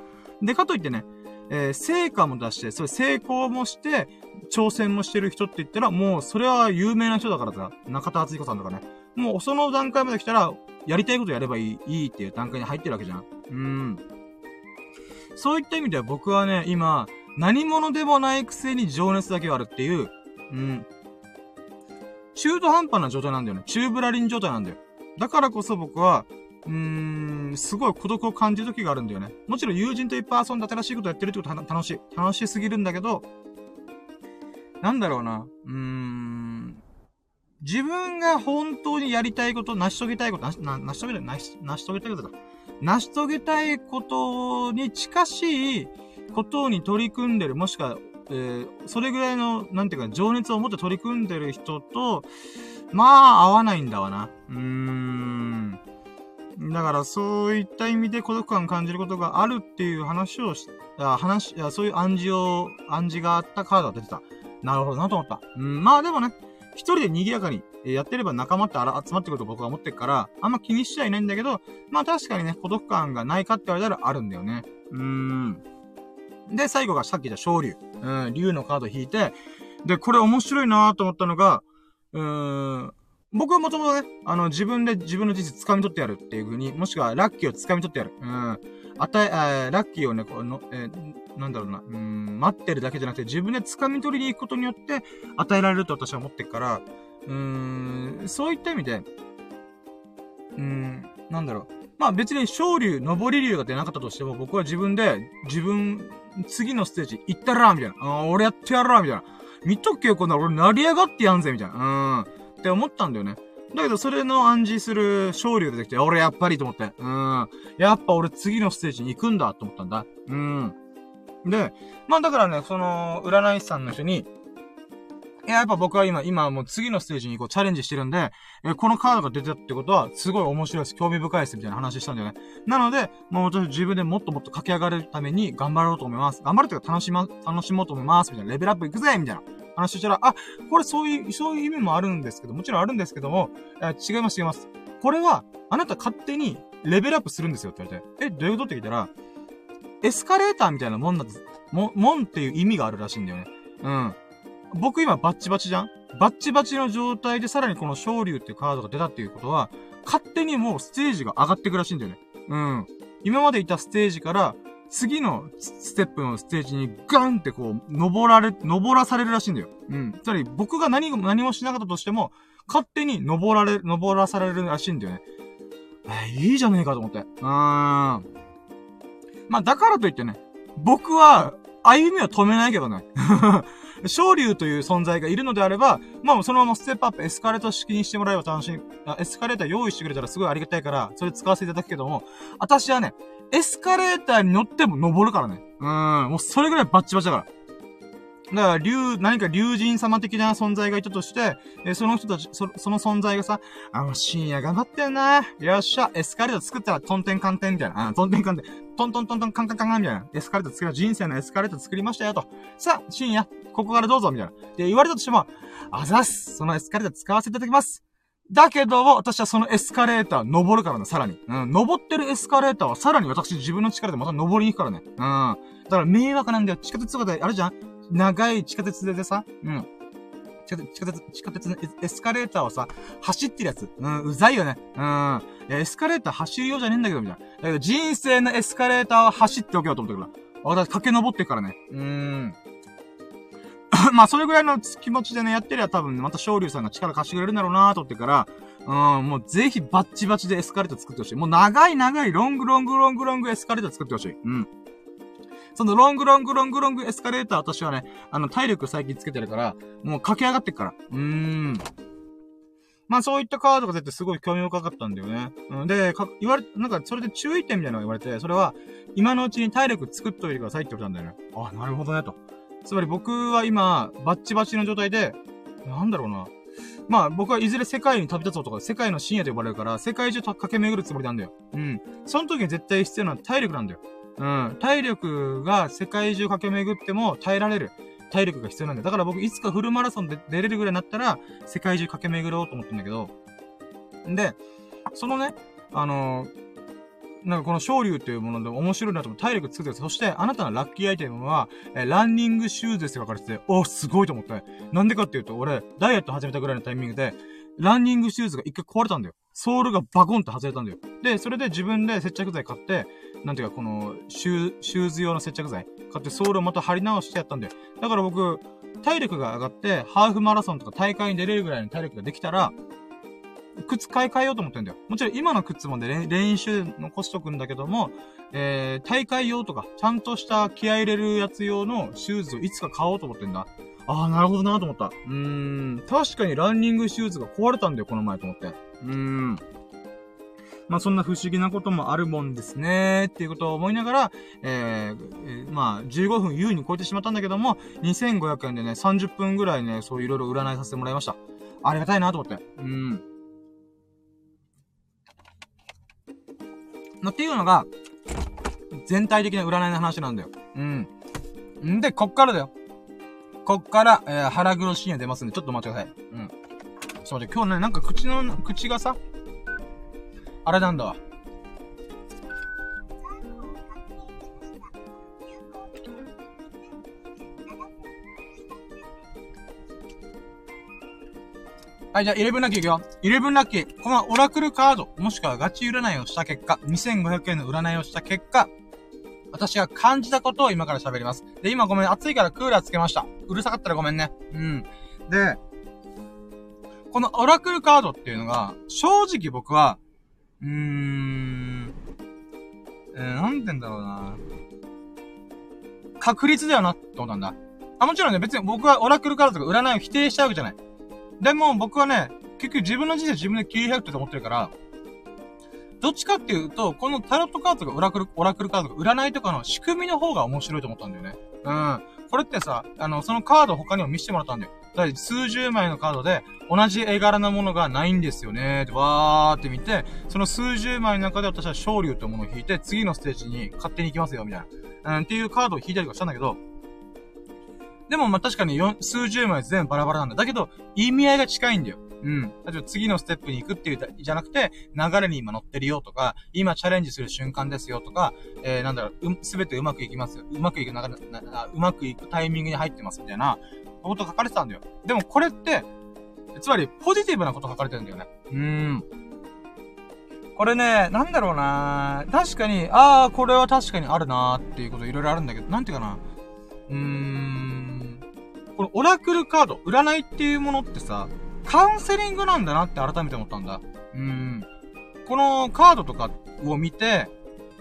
で、かといってね、えー、成果も出して、それ成功もして、挑戦もしてる人って言ったら、もう、それは有名な人だからさ、中田敦彦さんとかね。もう、その段階まで来たら、やりたいことやればいい、いいっていう段階に入ってるわけじゃん。うん。そういった意味では僕はね、今、何者でもないくせに情熱だけはあるっていう、うん。中途半端な状態なんだよね。中ブラリン状態なんだよ。だからこそ僕は、うーん、すごい孤独を感じる時があるんだよね。もちろん友人といっぱい遊んで新しいことやってるってことは楽しい。楽しすぎるんだけど、なんだろうな。うーん。自分が本当にやりたいこと、成し遂げたいこと、な、成し遂げたい、成し、遂げたいことだ。成し遂げたいことに近しいことに取り組んでる、もしくは、えー、それぐらいの、なんていうか、情熱を持って取り組んでる人と、まあ、合わないんだわな。うーん。だから、そういった意味で孤独感を感じることがあるっていう話をし、あ話、いやそういう暗示を、暗示があったカードが出てた。なるほどなと思った。うん、まあでもね、一人で賑やかにえやってれば仲間って集まってくると僕は思ってるから、あんま気にしちゃいないんだけど、まあ確かにね、孤独感がないかって言われたらあるんだよね。うーん。で、最後がさっき言った昇竜。うん、竜のカード引いて、で、これ面白いなと思ったのが、うーん、僕はもともとね、あの、自分で自分の人生掴み取ってやるっていう風に、もしくはラッキーを掴み取ってやる。うん。与え、え、ラッキーをね、この、えー、なんだろうな、うん、待ってるだけじゃなくて、自分で掴み取りに行くことによって、与えられると私は思ってるから、うーん、そういった意味で、うーん、なんだろう。まあ別に昇竜、上り竜が出なかったとしても、僕は自分で、自分、次のステージ行ったらみたいな。あ俺やってやるらみたいな。見とけよ、こんな俺成り上がってやんぜみたいな。うん。って思ったんだよね。だけど、それの暗示する勝利が出てきて、俺やっぱりと思って。うん。やっぱ俺次のステージに行くんだと思ったんだ。うん。で、まあだからね、その、占い師さんの人に、いや、やっぱ僕は今、今もう次のステージにこうチャレンジしてるんで、えこのカードが出てたってことは、すごい面白いです。興味深いです。みたいな話したんだよね。なので、もう私自分でもっともっと駆け上がるために頑張ろうと思います。頑張るというか楽しま、楽しもうと思います。みたいな。レベルアップいくぜみたいな。話したら、あ、これそういう、そういう意味もあるんですけど、もちろんあるんですけども、え違います違います。これは、あなた勝手にレベルアップするんですよって言われて、え、どういうこと？って聞いたら、エスカレーターみたいなもんだも、もんっていう意味があるらしいんだよね。うん。僕今バッチバチじゃん？バッチバチの状態でさらにこの昇竜っていうカードが出たっていうことは、勝手にもうステージが上がってくらしいんだよね。うん。今までいたステージから、次のステップのステージにガンってこう、登られ、登らされるらしいんだよ。うん。つまり僕が何、何もしなかったとしても、勝手に登られ、登らされるらしいんだよね。えいいじゃねえかと思って。うーん。まあ、だからといってね、僕は、歩みは止めないけどね。昇竜という存在がいるのであれば、まあそのままステップアップ、エスカレーター式にしてもらえば楽しい。エスカレーター用意してくれたらすごいありがたいから、それ使わせていただくけども、私はね、エスカレーターに乗っても登るからね。うん、もうそれぐらいバッチバチだから。だから、竜、何か竜神様的な存在がいたとして、えその人たち、そ、その存在がさ、あの、深夜頑張ってんな。よっしゃ、エスカレーター作ったらトンテンカンテンみたいな。あ、トンテンカンテン。トントントントンカンカンカンカンみたいな。エスカレーター作る、人生のエスカレーター作りましたよと。さあ、深夜、ここからどうぞ、みたいな。で、言われたとしても、あざっす。そのエスカレーター使わせていただきます。だけど、私はそのエスカレーター登るからね、さらに。うん、登ってるエスカレーターはさらに私自分の力でまた登りに行くからね。うん。だから迷惑なんだよ。地下鉄とかで、あるじゃん長い地下鉄でさ、うん。地下鉄、地下鉄、のエスカレーターをさ、走ってるやつ。うん、うざいよね。うん。いや、エスカレーター走るようじゃねえんだけど、みたいな。だけど人生のエスカレーターを走っておけよと思ってるから。私駆け登ってからね。うーん。まあ、それぐらいの気持ちでね、やってりゃ多分、ねまた昇竜さんが力貸してくれるんだろうなと思ってから、うん、もうぜひバッチバチでエスカレーター作ってほしい。もう長い長いロングロングロングロングエスカレーター作ってほしい。うん。そのロングロングロングロングエスカレーター私はね、あの、体力最近つけてるから、もう駆け上がってっから。うーん。まあそういったカードが出てすごい興味深かったんだよね。うん、で、か、言われ、なんかそれで注意点みたいなのが言われて、それは、今のうちに体力作っといてくださいって言われたんだよね。あ、なるほどね、と。つまり僕は今、バッチバチの状態で、なんだろうな。まあ僕はいずれ世界に旅立つとか、世界の深夜と呼ばれるから、世界中と駆け巡るつもりなんだよ。うん。その時に絶対必要な体力なんだよ。うん。体力が世界中駆け巡っても耐えられる。体力が必要なんだよ。だから僕いつかフルマラソンで出れるぐらいになったら、世界中駆け巡ろうと思ってんだけど。で、そのね、あのー、なんかこの昇竜っていうもので面白いなと思って体力作ってそして、あなたのラッキーアイテムは、えー、ランニングシューズですって書かれてて、お、すごいと思って。なんでかっていうと、俺、ダイエット始めたぐらいのタイミングで、ランニングシューズが一回壊れたんだよ。ソールがバコンって外れたんだよ。で、それで自分で接着剤買って、なんていうか、この、シュー、シューズ用の接着剤買ってソールをまた貼り直してやったんだよ。だから僕、体力が上がって、ハーフマラソンとか大会に出れるぐらいの体力ができたら、靴買い替えようと思ってんだよ。もちろん今の靴もね、練習残しとくんだけども、えー、大会用とか、ちゃんとした気合入れるやつ用のシューズをいつか買おうと思ってんだ。ああ、なるほどなと思った。うーん。確かにランニングシューズが壊れたんだよ、この前と思って。うーん。まあそんな不思議なこともあるもんですね、っていうことを思いながら、えー、え、まあ15分優に超えてしまったんだけども、2500円でね、30分ぐらいね、そういろいろ占いさせてもらいました。ありがたいなと思って。うん。のっていうのが、全体的な占いの話なんだよ。うん。んで、こっからだよ。こっから、えー、腹黒シーン出ますんで、ちょっと待ってください。うん。ちょっと待って、今日ね、なんか口の、口がさ、あれなんだ。はい、じゃあ、11ラッキーいくよ。11ラッキー。このオラクルカード、もしくはガチ占いをした結果、2500円の占いをした結果、私が感じたことを今から喋ります。で、今ごめん、暑いからクーラーつけました。うるさかったらごめんね。うん。で、このオラクルカードっていうのが、正直僕は、うーん、えー、なんて言うんだろうな。確率だよなって思ったんだ。あ、もちろんね、別に僕はオラクルカードとか占いを否定しちゃうわけじゃない。でも僕はね、結局自分の人生自分で切り開くって思ってるから、どっちかっていうと、このタロットカードとかオラクル、オラクルカードとか占いとかの仕組みの方が面白いと思ったんだよね。うん。これってさ、あの、そのカード他にも見せてもらったんだよ。だ数十枚のカードで、同じ絵柄のものがないんですよね。で、わーって見て、その数十枚の中で私は昇竜ってものを引いて、次のステージに勝手に行きますよ、みたいな。うん、っていうカードを引いたりとかしたんだけど、でもま、確かに数十枚全部バラバラなんだ。だけど、意味合いが近いんだよ。うん。例えば次のステップに行くっていう、じゃなくて、流れに今乗ってるよとか、今チャレンジする瞬間ですよとか、えー、なんだろう、す、べ、てうまくいきますようまくいくなな、うまくいくタイミングに入ってますみたいな、こと書かれてたんだよ。でもこれって、つまり、ポジティブなこと書かれてるんだよね。うーん。これね、なんだろうな確かに、ああ、これは確かにあるなーっていうこといろいろあるんだけど、なんていうかな。うーん。このオラクルカード、占いっていうものってさ、カウンセリングなんだなって改めて思ったんだ。うん。このカードとかを見て、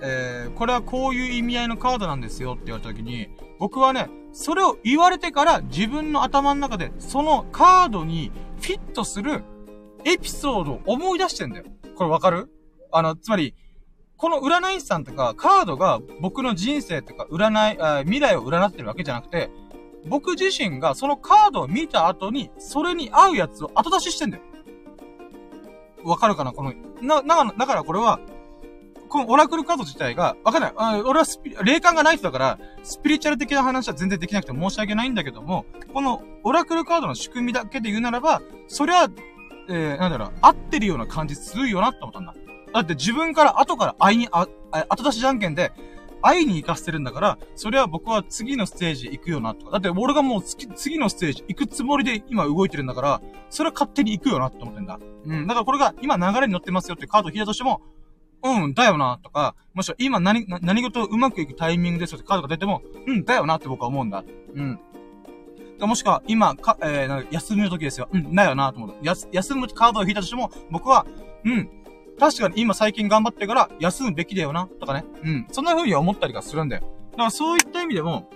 えー、これはこういう意味合いのカードなんですよって言われた時に、僕はね、それを言われてから自分の頭の中で、そのカードにフィットするエピソードを思い出してんだよ。これわかる？あの、つまり、この占い師さんとか、カードが僕の人生とか、占い、未来を占ってるわけじゃなくて、僕自身がそのカードを見た後に、それに合うやつを後出ししてんだよ。わかるかな？この、な、な、だからこれは、このオラクルカード自体が、わかんない。俺はスピ、霊感がない人だから、スピリチュアル的な話は全然できなくて申し訳ないんだけども、このオラクルカードの仕組みだけで言うならば、それは、えー、なんだろう、合ってるような感じするよなって思ったんだ。だって自分から後から会いに、あ、後出しじゃんけんで、会いに行かせてるんだから、それは僕は次のステージ行くよな、とか。だって俺がもう次のステージ行くつもりで今動いてるんだから、それは勝手に行くよなって思ってんだ。うん。だからこれが今流れに乗ってますよってカードを引いたとしても、うん、だよな、とか、もしくは今何、何事うまくいくタイミングですよってカードが出ても、うん、だよなって僕は思うんだ。うん。もしくは、今、か、えー、休みの時ですよ。うん、だよなと思う。や、休むカードを引いたとしても、僕は、うん、確かに今最近頑張ってるから休むべきだよな、とかね。うん。そんな風に思ったりがするんだよ。だからそういった意味でも、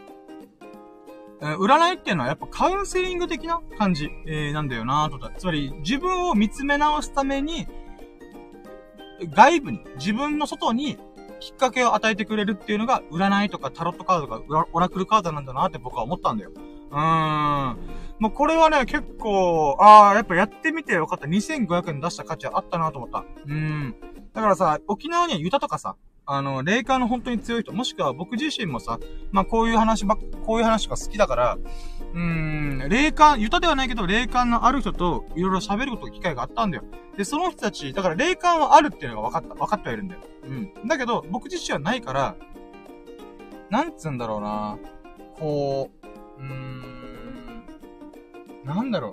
えー、占いっていうのはやっぱカウンセリング的な感じ、えー、なんだよなとか。つまり、自分を見つめ直すために、外部に、自分の外にきっかけを与えてくれるっていうのが、占いとかタロットカードとかオラクルカードなんだなって僕は思ったんだよ。うーん。もうこれはね、結構、ああ、やっぱやってみてよかった。2500円出した価値はあったなと思った。うん。だからさ、沖縄にはユタとかさ、あの、霊感の本当に強い人、もしくは僕自身もさ、まあこういう話ば、こういう話が好きだから、うーん、霊感、ユタではないけど、霊感のある人といろいろ喋ること機会があったんだよ。で、その人たち、だから霊感はあるっていうのが分かった、分かってはいるんだよ。うん。だけど、僕自身はないから、なんつうんだろうなこう、うーん、なんだろう。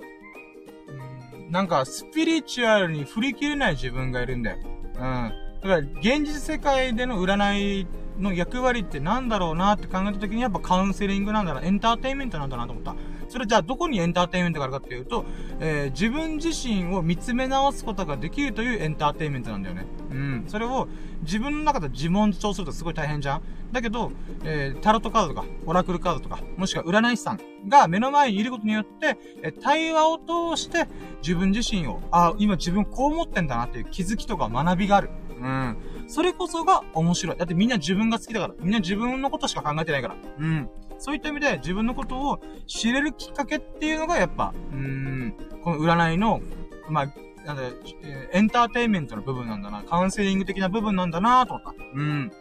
うん、なんか、スピリチュアルに振り切れない自分がいるんだよ。うん。だから、現実世界での占いの役割ってなんだろうなって考えた時にやっぱカウンセリングなんだな、エンターテインメントなんだなと思った。それじゃあどこにエンターテインメントがあるかっていうと、えー、自分自身を見つめ直すことができるというエンターテインメントなんだよね。うん。それを自分の中で自問自答するとすごい大変じゃんだけど、えー、タロットカードとか、オラクルカードとか、もしくは占い師さんが目の前にいることによって、えー、対話を通して自分自身を、あ、今自分こう思ってんだなっていう気づきとか学びがある。うん。それこそが面白い。だってみんな自分が好きだから。みんな自分のことしか考えてないから。うん。そういった意味で自分のことを知れるきっかけっていうのがやっぱ、うーん、この占いの、まあ、なんだ、エンターテインメントの部分なんだな、カウンセリング的な部分なんだなと思った。うん。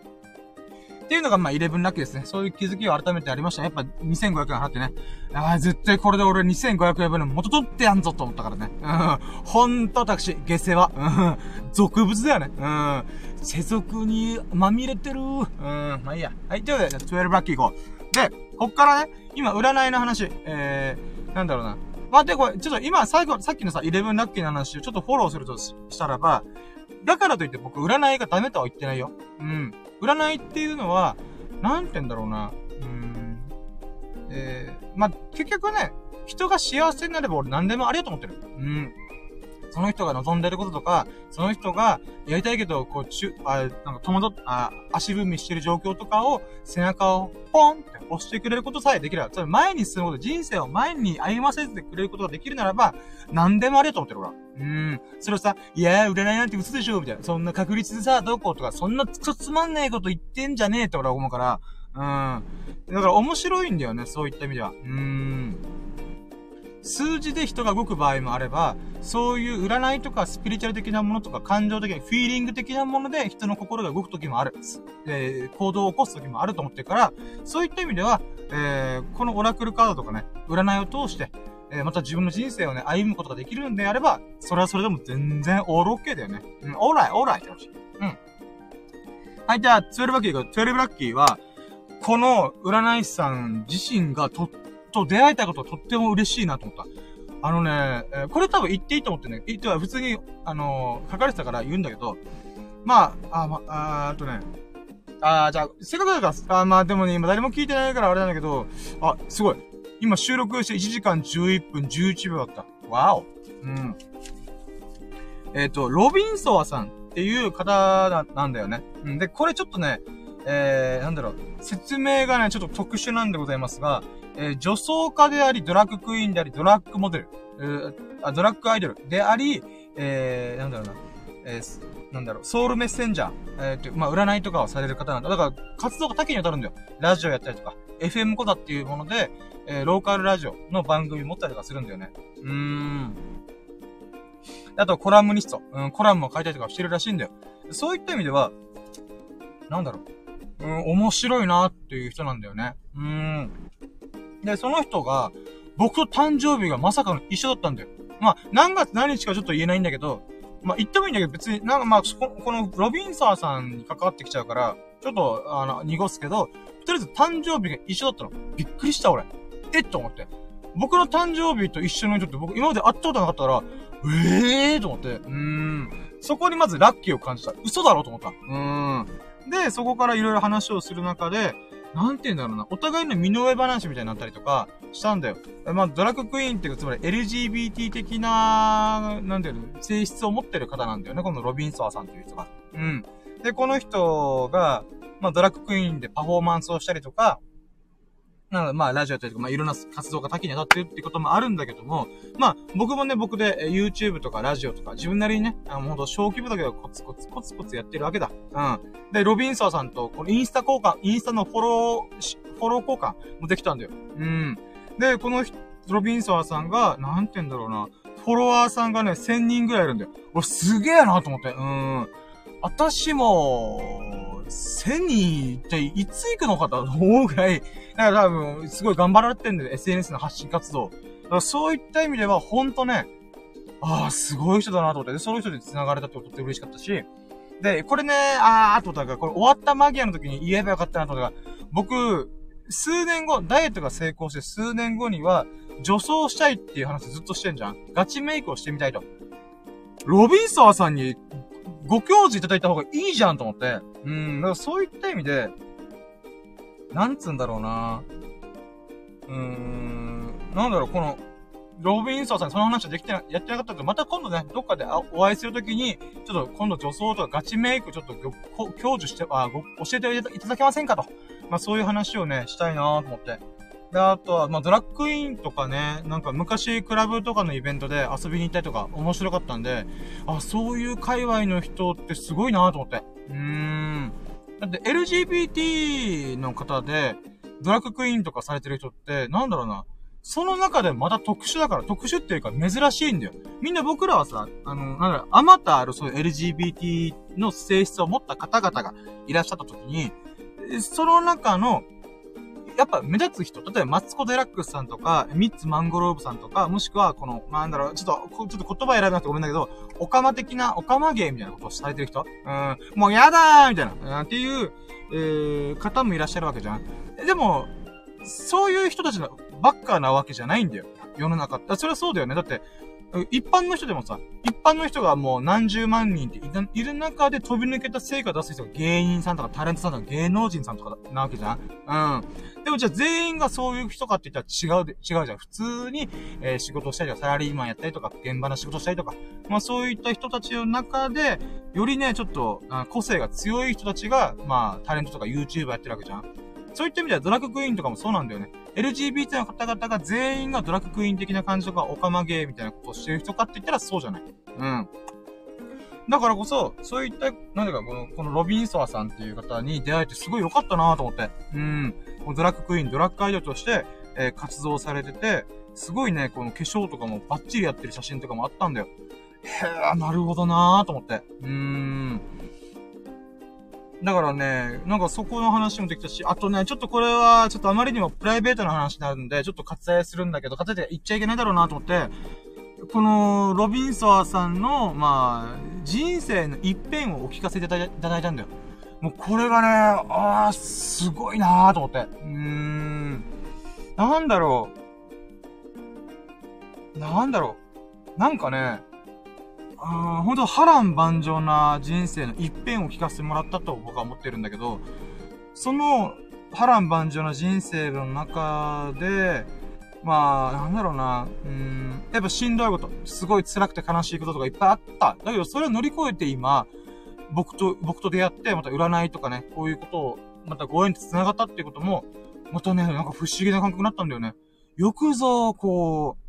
っていうのが、まあ、11ラッキーですね。そういう気づきを改めてありました。やっぱ2500円払ってね。ああ、絶対これで俺2500円分の元取ってやんぞと思ったからね。うん。ほんと私、下世話。うん。俗物だよね。うん。世俗にまみれてる。うん。まあいいや。はい。ということで、12ラッキー行こう。で、こっからね、今、占いの話。えー、なんだろうな。まあ、で、これ、ちょっと今、最後、さっきのさ、11ラッキーの話をちょっとフォローするとしたらば、だからといって僕、占いがダメとは言ってないよ。うん。占いっていうのは、なんて言うんだろうな。うん。えー、まあ、結局ね、人が幸せになれば俺何でもありがと思ってる。うん。その人が望んでることとか、その人がやりたいけど、こう、ちゅ、あ、なんか戸惑っ、あ、足踏みしてる状況とかを、背中をポンって押してくれることさえできれば、それ前に進むこと、人生を前に歩ませてくれることができるならば、何でもありがと思ってるから。うん。それをさ、いやー、占いなんて嘘でしょみたいな。そんな確率でさ、どことか、そんなつつまんねえこと言ってんじゃねえって俺は思うから、うん。だから面白いんだよね、そういった意味では。うーん。数字で人が動く場合もあれば、そういう占いとかスピリチュアル的なものとか感情的な、フィーリング的なもので人の心が動く時もある。えー、行動を起こす時もあると思ってるから、そういった意味では、えー、このオラクルカードとかね、占いを通して、えー、また自分の人生をね、歩むことができるんであれば、それはそれでも全然オールオッケーだよね。うん、オーライ、オーライって話。うん。はい、じゃあ、12ラッキーが、12ラッキーは、この占い師さん自身がとっと出会えたこととっても嬉しいなと思った。あのね、えー、これ多分言っていいと思ってね、言っては普通に、あのー、書かれてたから言うんだけど、まあ、あ、ま、あ、あとね、あじゃあ、せっかくだから、あまあでもね、今誰も聞いてないからあれなんだけど、あ、すごい。今収録して1時間11分11秒だった。わお。うん。えっ、ー、と、ロビンソワさんっていう方なんだよね。うん。で、これちょっとね、えー、なんだろう、説明がね、ちょっと特殊なんでございますが、えー、女装家であり、ドラッグクイーンであり、ドラッグモデル、えー、あドラッグアイドルであり、えー、なんだろうな、えー、なんだろう、ソウルメッセンジャー、えー、まあ、占いとかをされる方なんだ。だから、活動が多岐にわたるんだよ。ラジオやったりとか、FM コダっていうもので、えー、ローカルラジオの番組持ったりとかするんだよね。うーん。あと、コラムニスト。うん、コラムも書いたりとかしてるらしいんだよ。そういった意味では、なんだろう。うん、面白いなっていう人なんだよね。うん。で、その人が、僕と誕生日がまさかの一緒だったんだよ。まあ、何月何日かちょっと言えないんだけど、まあ、言ってもいいんだけど、別に、なんかまあ、このロビンサーさんに関わってきちゃうから、ちょっと、あの、濁すけど、とりあえず誕生日が一緒だったの。びっくりした、俺。えっ？と思って。僕の誕生日と一緒の人って僕今まで会ったことなかったから、ええー？と思って。うーん。そこにまずラッキーを感じた。嘘だろ？と思った。うーん。で、そこからいろいろ話をする中で、なんて言うんだろうな、お互いの身の上話みたいになったりとかしたんだよ。まあ、ドラッグクイーンっていうか、つまり LGBT 的な、なんていうの、性質を持ってる方なんだよね、このロビンソワさんっていう人が。うん。で、この人が、まあ、ドラッグクイーンでパフォーマンスをしたりとか、な、まあ、ラジオというか、まあ、いろんな活動が多岐に当たってるってこともあるんだけども、まあ、僕もね、僕で、YouTube とかラジオとか、自分なりにね、あの、ほんと小規模だけど、コツコツコツコツやってるわけだ。うん。で、ロビンサーさんと、このインスタ交換、インスタのフォロー、フォロー交換もできたんだよ。うん。で、このロビンサーさんが、なんて言うんだろうな、フォロワーさんがね、1000人ぐらいいるんだよ。俺、すげえなと思って。うん。私も、1000人っていつ行くのかと思うぐらい、だから多分、すごい頑張られてるんだよ、SNS の発信活動。だからそういった意味では、ほんとね、ああ、すごい人だなと思って、で、その人で繋がれたってことって嬉しかったし、で、これね、あー、と思ったから、これ終わった間際の時に言えばよかったなと思ったから、僕、数年後、ダイエットが成功して数年後には、女装したいっていう話ずっとしてんじゃんガチメイクをしてみたいと。ロビンソワさんにご教示いただいた方がいいじゃんと思って。うん、だからそういった意味で、なんつうんだろうなうーん、なんだろう、この、ロビンソーさんにその話はできてな、やってなかったけど、また今度ね、どっかでお会いするときに、ちょっと今度女装とかガチメイクちょっと教授して、あ、ご、教えていただけませんかと。まあそういう話をね、したいなと思って。で、あとは、まあ、ドラッグイーンとかね、なんか昔クラブとかのイベントで遊びに行ったりとか面白かったんで、あ、そういう界隈の人ってすごいなと思って。うーん。だって LGBT の方で、ドラッグクイーンとかされてる人って、なんだろうな。その中でまた特殊だから、特殊っていうか珍しいんだよ。みんな僕らはさ、あの、なんだろう、あまたあるそういう LGBT の性質を持った方々がいらっしゃった時に、その中の、やっぱ目立つ人、例えばマツコデラックスさんとか、ミッツマングローブさんとか、もしくはこの、なんだろう、ちょっと、ちょっと言葉選べなくてごめんだけど、オカマ的な、オカマ芸みたいなことをされてる人？うん、もうやだーみたいな、っていう、えー、方もいらっしゃるわけじゃん。でも、そういう人たちのばっかなわけじゃないんだよ。世の中って。それはそうだよね。だって、一般の人でもさ、一般の人がもう何十万人っている中で飛び抜けた成果出す人が芸人さんとかタレントさんとか芸能人さんとかなわけじゃんうん。でもじゃあ全員がそういう人かって言ったら違うで、違うじゃん。普通に、えー、仕事したりとか、サラリーマンやったりとか、現場の仕事したりとか、まあそういった人たちの中で、よりね、ちょっと、個性が強い人たちが、まあタレントとか YouTuber やってるわけじゃんそういった意味ではドラッグクイーンとかもそうなんだよね。LGBT の方々が全員がドラッグクイーン的な感じとか、オカマゲーみたいなことをしてる人かって言ったらそうじゃない。うん。だからこそ、そういった、なんだか、この、このロビンソワさんっていう方に出会えてすごい良かったなと思って。うん。ドラッグクイーン、ドラッグアイドルとして、えー、活動されてて、すごいね、この化粧とかもバッチリやってる写真とかもあったんだよ。へえ、なるほどなーと思って。うーん。だからね、なんかそこの話もできたし、あとね、ちょっとこれは、ちょっとあまりにもプライベートな話になるんで、ちょっと割愛するんだけど、割愛で言っちゃいけないだろうなと思って、この、ロビンソワさんの、まあ、人生の一辺をお聞かせていただいたんだよ。もうこれがね、あー、すごいなーと思って。うーん。なんだろう。なんだろう。なんかね、あ本当波乱万丈な人生の一辺を聞かせてもらったと僕は思ってるんだけど、その波乱万丈な人生の中で、まあ、なんだろうな、うん、やっぱしんどいこと、すごい辛くて悲しいこととかいっぱいあった。だけど、それを乗り越えて今、僕と、僕と出会って、また占いとかね、こういうことを、またご縁で繋がったっていうことも、またね、なんか不思議な感覚になったんだよね。よくぞ、こう、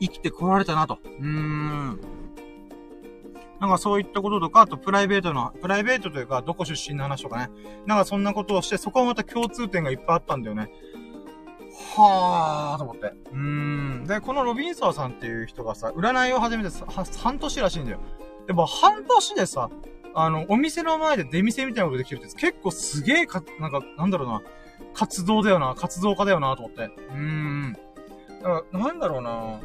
生きてこられたなと。うーん。なんかそういったこととか、あとプライベートの、プライベートというか、どこ出身の話とかね。なんかそんなことをして、そこはまた共通点がいっぱいあったんだよね。はーと思って。うーん。で、このロビンソーさんっていう人がさ、占いを始めて、半年らしいんだよ。でも半年でさ、あの、お店の前で出店みたいなことできるって結構すげえか、なんか、なんだろうな、活動だよな、活動家だよな、と思って。うーん。だから、なんだろうな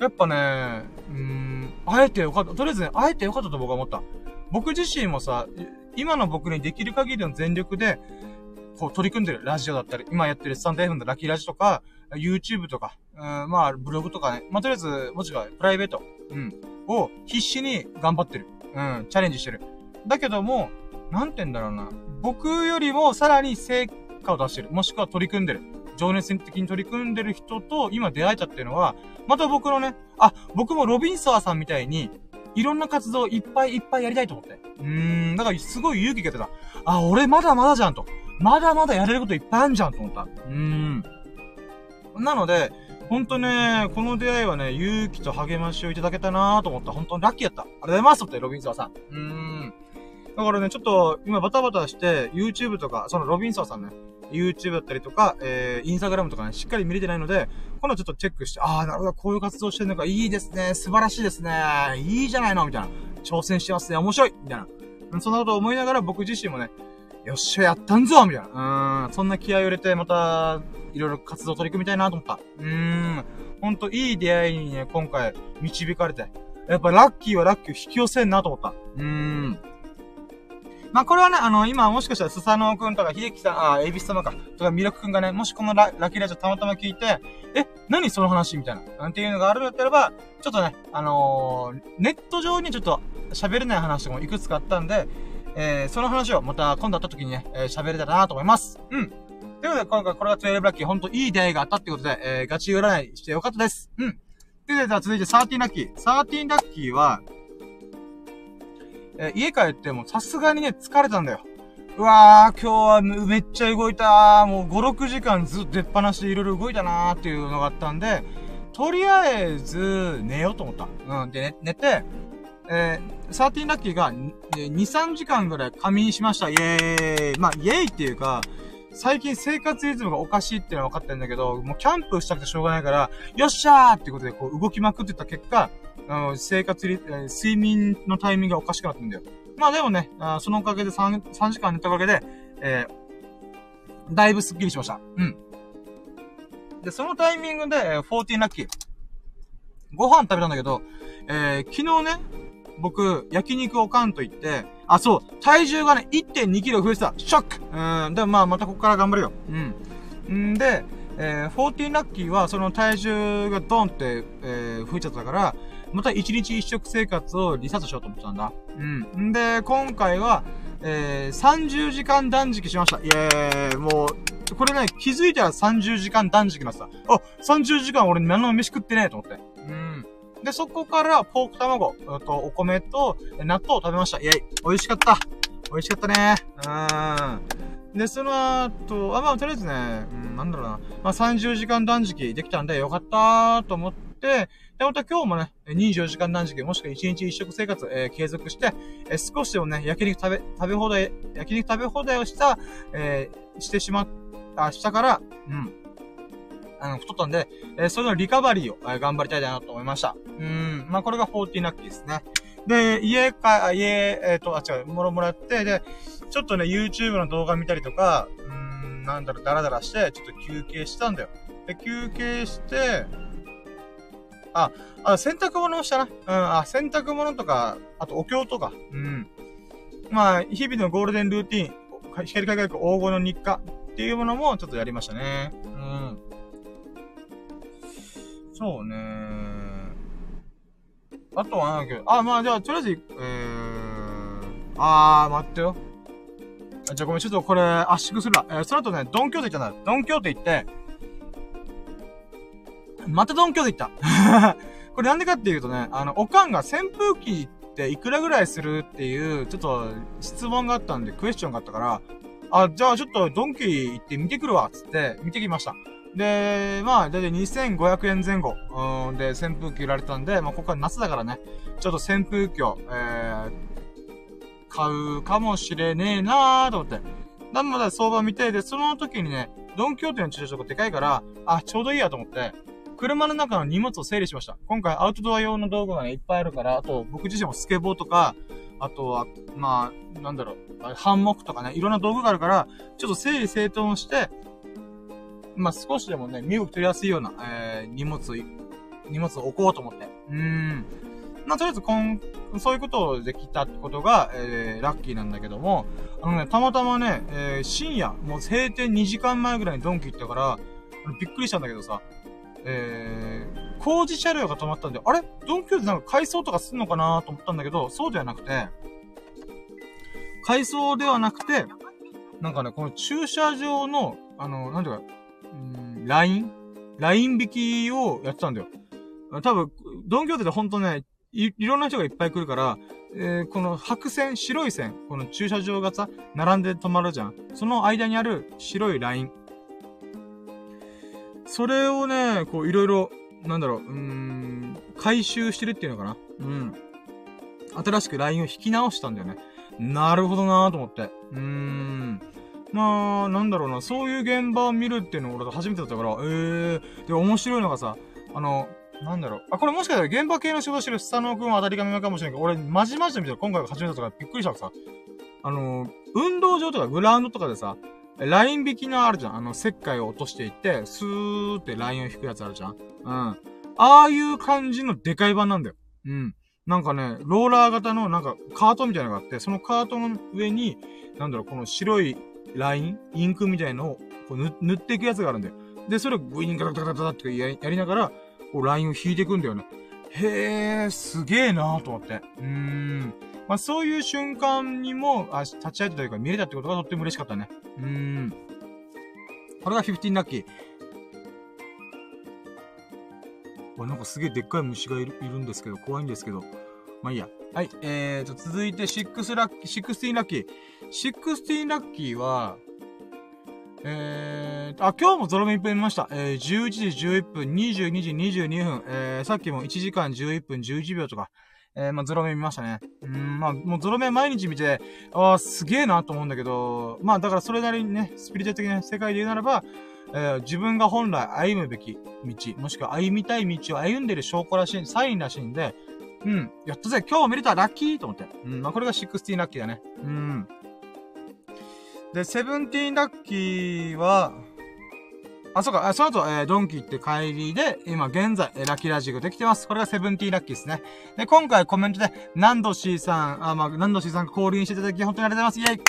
やっぱね、うーん、会えてよかった。とりあえずね、会えてよかったと僕は思った。僕自身もさ、今の僕にできる限りの全力で、こう取り組んでるラジオだったり、今やってるスタンド F のラッキーラジオとか、YouTube とか、うん、まあ、ブログとかね。まあ、とりあえず、もちろん、プライベート、うん、を必死に頑張ってる。うん、チャレンジしてる。だけども、なんて言うんだろうな。僕よりもさらに成果を出してる。もしくは取り組んでる。情熱的に取り組んでる人と今出会えたっていうのは、また僕のね、あ、僕もロビンソワさんみたいに、いろんな活動いっぱいいっぱいやりたいと思って。うーん、だからすごい勇気が出た。あ、俺まだまだじゃんと。まだまだやれることいっぱいあるじゃんと思った。うーん。なので、ほんとね、この出会いはね、勇気と励ましをいただけたなぁと思った。本当にラッキーやった。ありがとうございますって、ロビンソワさん。うーん。だからね、ちょっと、今バタバタして、YouTube とか、そのロビンソワさんね、YouTube だったりとか、えー、Instagram とかね、しっかり見れてないので、今度ちょっとチェックして、あー、なるほど、こういう活動してるのか、いいですね、素晴らしいですね、いいじゃないの、みたいな。挑戦してますね、面白いみたいな。そんなこと思いながら僕自身もね、よっしゃ、やったんぞみたいな。うん、そんな気合を入れて、また、いろいろ活動取り組みたいなと思った。うーん、ほんといい出会いにね、今回、導かれて。やっぱラッキーはラッキーを引き寄せんなと思った。うーん。まあ、これはね、あの、今もしかしたらスサノオくんとか、秀樹さん、あ、エビス様か、とか、ミラクくんがね、もしこのララッキーラジオたまたま聞いて、え、何その話みたいな、なんていうのがあるんだったらば、ちょっとね、あのー、ネット上にちょっと喋れない話もいくつかあったんで、えー、その話をまた今度会った時にね、えー、喋れたらなと思います。うん。ということで、今回これが12ラッキー、ほんといい出会いがあったってことで、えー、ガチ占いしてよかったです。うん。で、では続いて13ラッキー。13ラッキーは、えー、家帰ってもさすがにね、疲れたんだよ。うわー、今日はめっちゃ動いたもう5、6時間ずっと出っ放しでいろいろ動いたなーっていうのがあったんで、とりあえず、寝ようと思った。うん。で、ね、寝て、えー、サーティンラッキーが、2、3時間ぐらい仮眠しました。イェーイ。まあ、イェーイっていうか、最近生活リズムがおかしいっていうのは分かってるんだけど、もうキャンプしたくてしょうがないから、よっしゃーってことでこう動きまくってた結果、あの、生活リ、睡眠のタイミングがおかしくなってんだよ。まあでもね、あそのおかげで 3, 3時間寝たおかげで、えー、だいぶスッキリしました。うん。で、そのタイミングで、えー、14ラッキー。ご飯食べたんだけど、えー、昨日ね、僕、焼肉をかんと言って、あ、そう、体重がね、1.2キロ増えてた。ショックうん。でも、まあ、またここから頑張るよ。うん。んで、えー、14ラッキーは、その体重がドンって、えー、増えちゃったから、また一日一食生活をリサートしようと思ってたんだ。うん。んで、今回は、えー、30時間断食しました。イェーイ。もう、これね、気づいたら30時間断食なさ。あ、30時間俺何の飯食ってねえと思って。うん。で、そこからポーク卵、とお米と納豆を食べました。イェイ。美味しかった。美味しかったね。うん。で、その後、あ、まあ、とりあえずね、うん、なんだろうな。まあ、30時間断食できたんでよかったと思って、で、また今日もね、24時間断食、もしくは1日1食生活、えー、継続して、えー、少しでもね、焼肉食べ、食べ放題、焼肉食べ放題をした、えー、してしまっ、あ、したから、うん。あの、太ったんで、えー、それのリカバリーを、えー、頑張りたいなと思いました。うん。まあ、これが40ナッキーですね。で、家か、家、えっ、と、あ、違う、もろもらって、で、ちょっとね、YouTube の動画見たりとか、うん、なんだろう、ダラダラして、ちょっと休憩したんだよ。で、休憩して、あ、あ、洗濯物をしたな。うん、あ、洗濯物とか、あとお経とか。うん。まあ、日々のゴールデンルーティン、光輝く黄金の日課っていうものもちょっとやりましたね。うん。そうねあとはなんだけど、あ、まあじゃあ、とりあえず、えー、あー、待ってよ。じゃあごめん、ちょっとこれ圧縮するわ。えー、その後ね、ドンキョーテ行ったんだ。ドンキョーテ行って、またドンキョーテ行った。これなんでかっていうとね、あの、おかんが扇風機っていくらぐらいするっていう、ちょっと質問があったんで、クエスチョンがあったから、あ、じゃあちょっとドンキー行って見てくるわ、つって見てきました。で、まあ、だいたい2500円前後、うん、で扇風機売られたんで、まあ、ここは夏だからね、ちょっと扇風機を、えー、買うかもしれねえなーと思って。なんまだ相場見て、で、その時にね、ドンキョーテの駐車場がでかいから、あ、ちょうどいいやと思って、車の中の荷物を整理しました。今回アウトドア用の道具がね、いっぱいあるから、あと僕自身もスケボーとか、あとは、まあ、なんだろう、ハンモックとかね、いろんな道具があるから、ちょっと整理整頓して、まあ、少しでもね、身動き取りやすいような、えー、荷物、荷物を置こうと思って。うーん。まあ、とりあえず、こん、そういうことをできたってことが、えー、ラッキーなんだけども、あのね、たまたまね、えー、深夜、もう閉店2時間前ぐらいにドンキ行ったから、びっくりしたんだけどさ、えー、工事車両が止まったんで、あれ？ドンキョーテなんか改装とかすんのかなと思ったんだけど、そうではなくて、改装ではなくて、なんかね、この駐車場の、あの、なんていうか、うん、ライン？ライン引きをやってたんだよ。多分、ドンキョーテでほんとね、い、いろんな人がいっぱい来るから、えー、この白線、白い線、この駐車場がさ、並んで止まるじゃん。その間にある白いライン。それをね、こういろいろ、なんだろう、うーん、回収してるっていうのかな。うん。新しくラインを引き直したんだよね。なるほどなーと思って。うーん。まあ、なんだろうな、そういう現場を見るっていうの俺初めてだったから、ええー。で、面白いのがさ、あの、なんだろう。あ、これもしかしたら現場系の仕事してるスタノー君は当たり前かもしれないけど、俺、まじまじで見たら今回が初めてだったからびっくりしたさ、あの、運動場とかグラウンドとかでさ、ライン引きのあるじゃん。あの、石灰を落としていって、スーってラインを引くやつあるじゃん。うん。ああいう感じのでかい版なんだよ。うん。なんかね、ローラー型のなんかカートみたいなのがあって、そのカートの上に、なんだろう、この白いライン、インクみたいのをこう塗っていくやつがあるんだよ。で、それをグイーンガタガタガタってやりながら、こうラインを引いていくんだよね。へえ、すげえなーと思って。うーん。まあ、そういう瞬間にも、あ、立ち会えたというか見れたってことがとっても嬉しかったね。うーん。これが15ラッキー。わ、なんかすげえでっかい虫がいるいるんですけど、怖いんですけど。まあいいや。はい。えーと、続いて6ラッキー、16ラッキー。16ラッキーは、えーあ、今日もゾロ目いっぱい見ました。えー、11時11分、22時22分、えー、さっきも1時間11分11秒とか、えー、まあ、ゾロ目見ましたね。うん、まあ、もうゾロ目毎日見て、ああ、すげえなと思うんだけど、まあ、だからそれなりにね、スピリチュアル的な世界で言うならば、えー、自分が本来歩むべき道、もしくは歩みたい道を歩んでる証拠らしい、サインらしいんで、うん。やったぜ今日見れたラッキーと思って。うん。まあ、これが16ラッキーだね。うん。で、17ラッキーは、あ、そうか、その後、えー、ドンキ行って帰りで、今現在、えー、ラッキーラジオができてます。これがセブンティーラッキーですね。で、今回コメントで、ナンドシーさん、あ、まあ、ナンドシーさん交流していただき、本当にありがとうございます。イェイ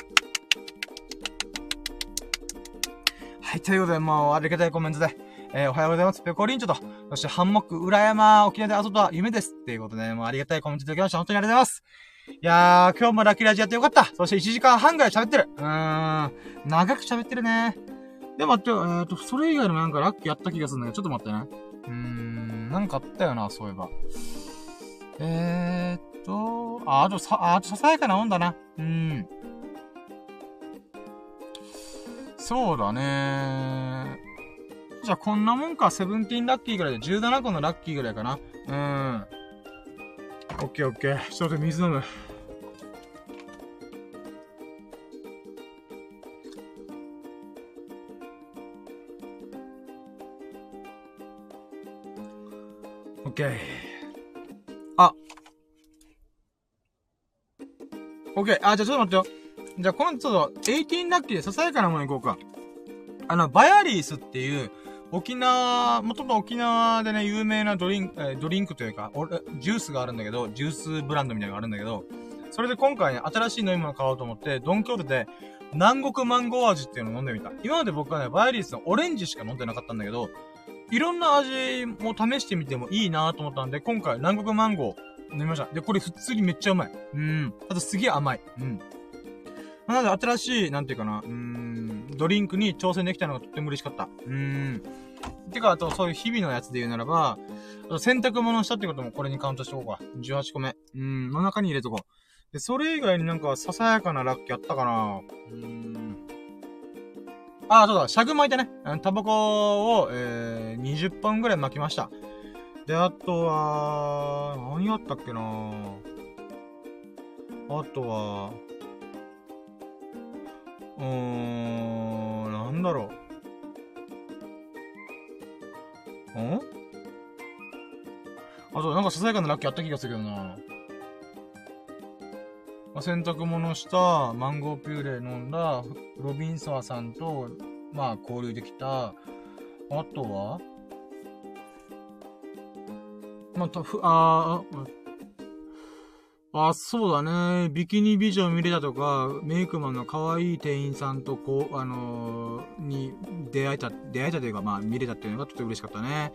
はい、ということで、もう、ありがたいコメントで、えー、おはようございます。ペコリンチョと、そしてハンモック、裏山、沖縄で遊ぶとは夢です。っていうことで、もうありがたいコメントいただきました。本当にありがとうございます。いやー、今日もラッキーラジオやってよかった。そして1時間半ぐらい喋ってる。うーん、長く喋ってるね。で、待って、えーと、それ以外のなんかラッキーやった気がするんだけど、ちょっと待ってね。うーん、なんかあったよな、そういえば。えーっと、あ、あとさ、あとささやかなもんだな。うん。そうだねじゃあこんなもんか、セブンティーンラッキーぐらいで、17個のラッキーぐらいかな。うん。オッケーオッケー。ちょっと水飲む。ケー。あ。オッケー。あ、じゃあちょっと待ってよ。じゃあ今度ちょっと、18ラッキーでささやかなものいこうか。あの、バヤリースっていう、沖縄、もともと沖縄でね、有名なドリンク、えドリンクというか、ジュースがあるんだけど、ジュースブランドみたいなのがあるんだけど、それで今回ね、新しい飲み物買おうと思って、ドンキョーテで、南国マンゴー味っていうのを飲んでみた。今まで僕はね、バイリースのオレンジしか飲んでなかったんだけど、いろんな味も試してみてもいいなと思ったんで、今回南国マンゴー飲みました。で、これ普通にめっちゃうまい。うん。あとすげえ甘い。うん。なので新しい、なんていうかな、うん、ドリンクに挑戦できたのがとっても嬉しかった。うん。てか、あとそういう日々のやつで言うならば、あと洗濯物したってこともこれにカウントしとこうか。18個目。うん、の中に入れとこう。で、それ以外になんかささやかなラッキーあったかなうん。あ、そうだ、シャグ巻いてね。タバコを、えー、20本ぐらい巻きました。で、あとは、何やったっけなあとは、うーん、なんだろう。ん？あと、なんかささやかなラッキーあった気がするけどなま、洗濯物した、マンゴーピューレ飲んだ、ロビンソワさんと、まあ、交流できた。あとはまた、ふ、ああ、あ、そうだね。ビキニ美女見れたとか、メイクマンの可愛い店員さんと、こう、あのー、に出会えた、出会えたというか、まあ、見れたっていうのがとても嬉しかったね。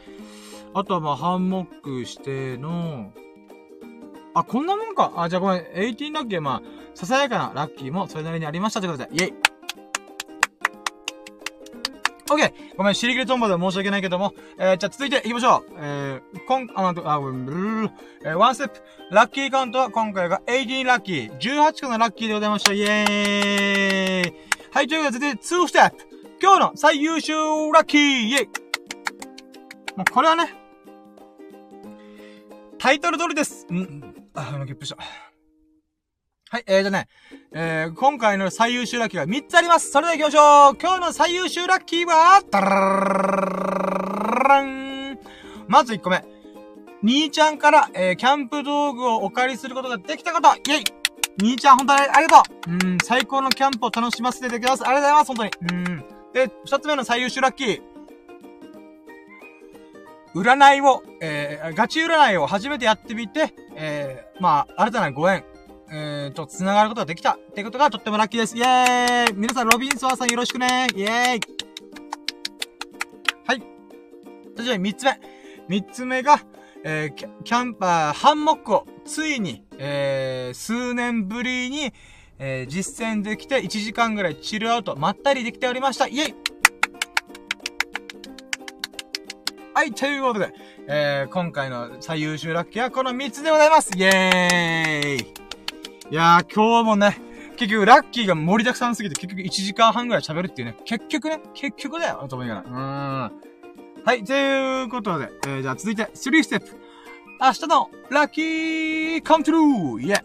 あとは、まあ、ハンモックしての、あ、こんなもんか。あ、じゃあごめん。18ラッキーまあ、ささやかなラッキーもそれなりにありましたということで、イェイオッケーごめん、尻切れトンボで申し訳ないけども、えー、じゃあ続いて行きましょう。えー、こん、あ、あ、ブルルえー、ワンステップ。ラッキーカウントは今回が18ラッキー。18個のラッキーでございました。イェーイはい、ということで続いて、2ステップ。今日の最優秀ラッキーイェイもうこれはね、タイトル通りです。うん。あ、ゲップした。はい、えーとね、えー、今回の最優秀ラッキーが3つあります。それでは行きましょう今日の最優秀ラッキーは、タランまず1個目。兄ちゃんから、えー、キャンプ道具をお借りすることができたことイェイ兄ちゃん、本当にありがとううん、最高のキャンプを楽しませていただきます。ありがとうございます、本当に。うん。で、二つ目の最優秀ラッキー。占いを、えー、ガチ占いを初めてやってみて、えー、まあ、新たなご縁、えー、と、繋がることができたってことがとってもラッキーです。イェーイ皆さん、ロビンソワさんよろしくねイェーイはい。そして三つ目。三つ目が、えー、キャンパー、ハンモックを、ついに、えー、数年ぶりに、えー、実践できて1時間ぐらいチルアウト、まったりできておりました。イェイはい、ということで、えー、今回の最優秀ラッキーはこの3つでございますイェーイいやー、今日もね、結局ラッキーが盛りだくさんすぎて結局1時間半ぐらい喋るっていうね、結局ね、結局だよ、と思いながら。うーん。はい、ということで、えー、じゃあ続いて、3ステップ。明日のラッキーカムトゥルーイェ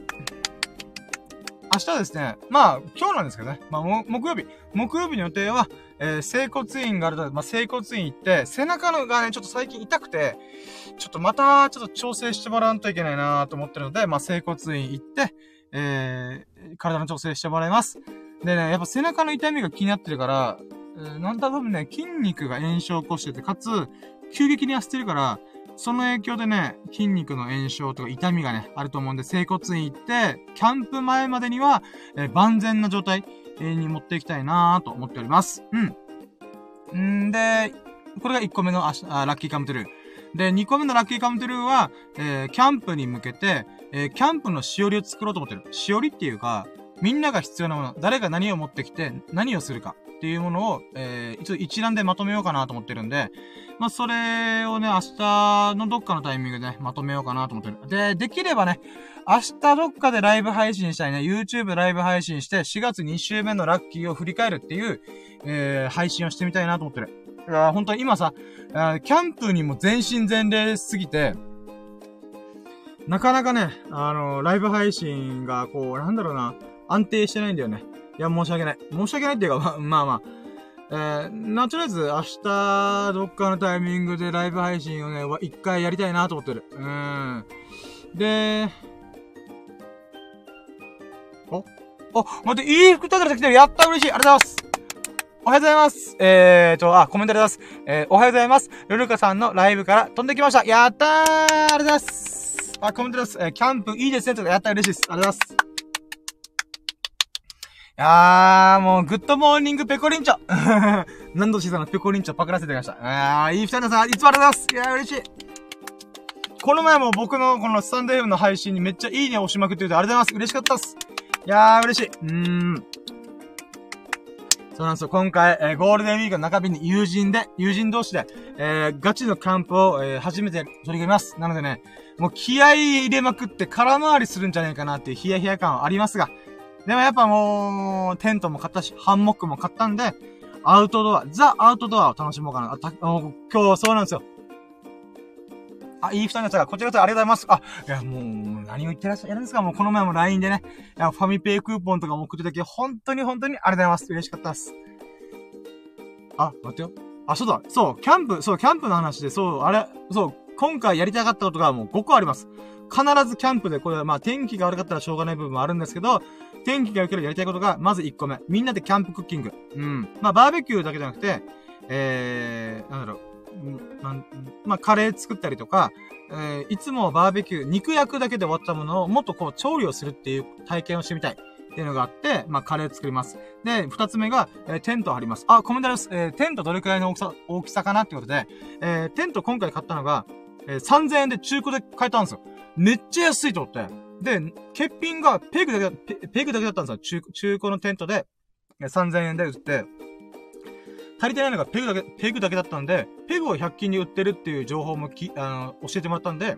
明明日はですね、まあ、今日なんですけどね、まあ、木曜日。木曜日の予定は、えー、整骨院があるので、まあ、整骨院行って、背中のがね、ちょっと最近痛くて、ちょっとまた、ちょっと調整してもらわんといけないなと思ってるので、まあ、整骨院行って、えー、体の調整してもらいます。でね、やっぱ背中の痛みが気になってるから、えー、なんだ多分ね、筋肉が炎症を起こしてて、かつ、急激に痩せてるから、その影響でね、筋肉の炎症とか痛みがね、あると思うんで、整骨院行って、キャンプ前までには、えー、万全な状態、に持っていきたいなと思っております。うん。んで、これが1個目のああラッキーカムトゥルー。で、2個目のラッキーカムトゥルーは、えー、キャンプに向けて、えー、キャンプのしおりを作ろうと思ってる。しおりっていうか、みんなが必要なもの、誰が何を持ってきて、何をするかっていうものを、えー、一応一覧でまとめようかなと思ってるんで、まあ、それをね、明日のどっかのタイミングでね、まとめようかなと思ってる。で、できればね、明日どっかでライブ配信したいね、YouTube ライブ配信して、4月2週目のラッキーを振り返るっていう、えー、配信をしてみたいなと思ってる。いや、本当に今さ、キャンプにも全身全霊すぎて、なかなかね、あの、ライブ配信が、こう、なんだろうな、安定してないんだよね。いや、申し訳ない。申し訳ないっていうか、まあまあ、えー、な、とりあえず明日、どっかのタイミングでライブ配信をね、一回やりたいなと思ってる。うん。で、おお、待って、いい服ただ来てるやった嬉しいありがとうございますおはようございますえーと、あ、コメントありがとうございます。えー、おはようございます。ルルカさんのライブから飛んできましたやったーありがとうございますあ、コメントです。えー、キャンプいいですねとかやった嬉しいです。ありがとうございます。あー、もう、グッドモーニングペコリンチョ 何度しさのペコリンチョパクらせてました。あー、いい二人さん、いつもありがとうございます。いやー、嬉しい。この前も僕のこのスタンド FM の配信にめっちゃいいね押しまくってるでありがとうございます。嬉しかったっす。いやー、嬉しい。うーん。そうなんですよ。今回、えー、ゴールデンウィークの中日に友人で、友人同士で、えー、ガチのキャンプを、えー、初めて取り組みます。なのでね、もう気合入れまくって空回りするんじゃないかなっていうヒヤヒヤ感はありますが、でもやっぱもう、テントも買ったし、ハンモックも買ったんで、アウトドア、ザ・アウトドアを楽しもうかな。あ、た今日はそうなんですよ。あ、いい二人の方が、こちらこそありがとうございます。あ、いや、もう、何を言ってらっしゃるんですかもうこの前も LINE でね、いや、ファミペイクーポンとかも送ってたけど、本当に本当にありがとうございます。嬉しかったです。あ、待ってよ。あ、そうだ。そう、キャンプ、そう、キャンプの話で、そう、あれ、そう、今回やりたかったことがもう5個あります。必ずキャンプで、これはまあ天気が悪かったらしょうがない部分もあるんですけど、天気が良ければやりたいことが、まず1個目。みんなでキャンプクッキング。うん。まあ、バーベキューだけじゃなくて、えー、なんだろう。なんまあ、カレー作ったりとか、えー、いつもバーベキュー、肉焼くだけで終わったものをもっとこう調理をするっていう体験をしてみたい。っていうのがあって、まあ、カレー作ります。で、二つ目が、えー、テントを張ります。あ、コメントです。えー、テントどれくらいの大きさ、大きさかなってことで、えー、テント今回買ったのが、えー、3000円で中古で買えたんですよ。めっちゃ安いと思って。で、欠品がペグだけ、ペグだけだったんですよ。中、中古のテントで、3000円で売って、足りてないのがペグだけ、ペグだけだったんで、ペグを100均に売ってるっていう情報もき、あの、教えてもらったんで、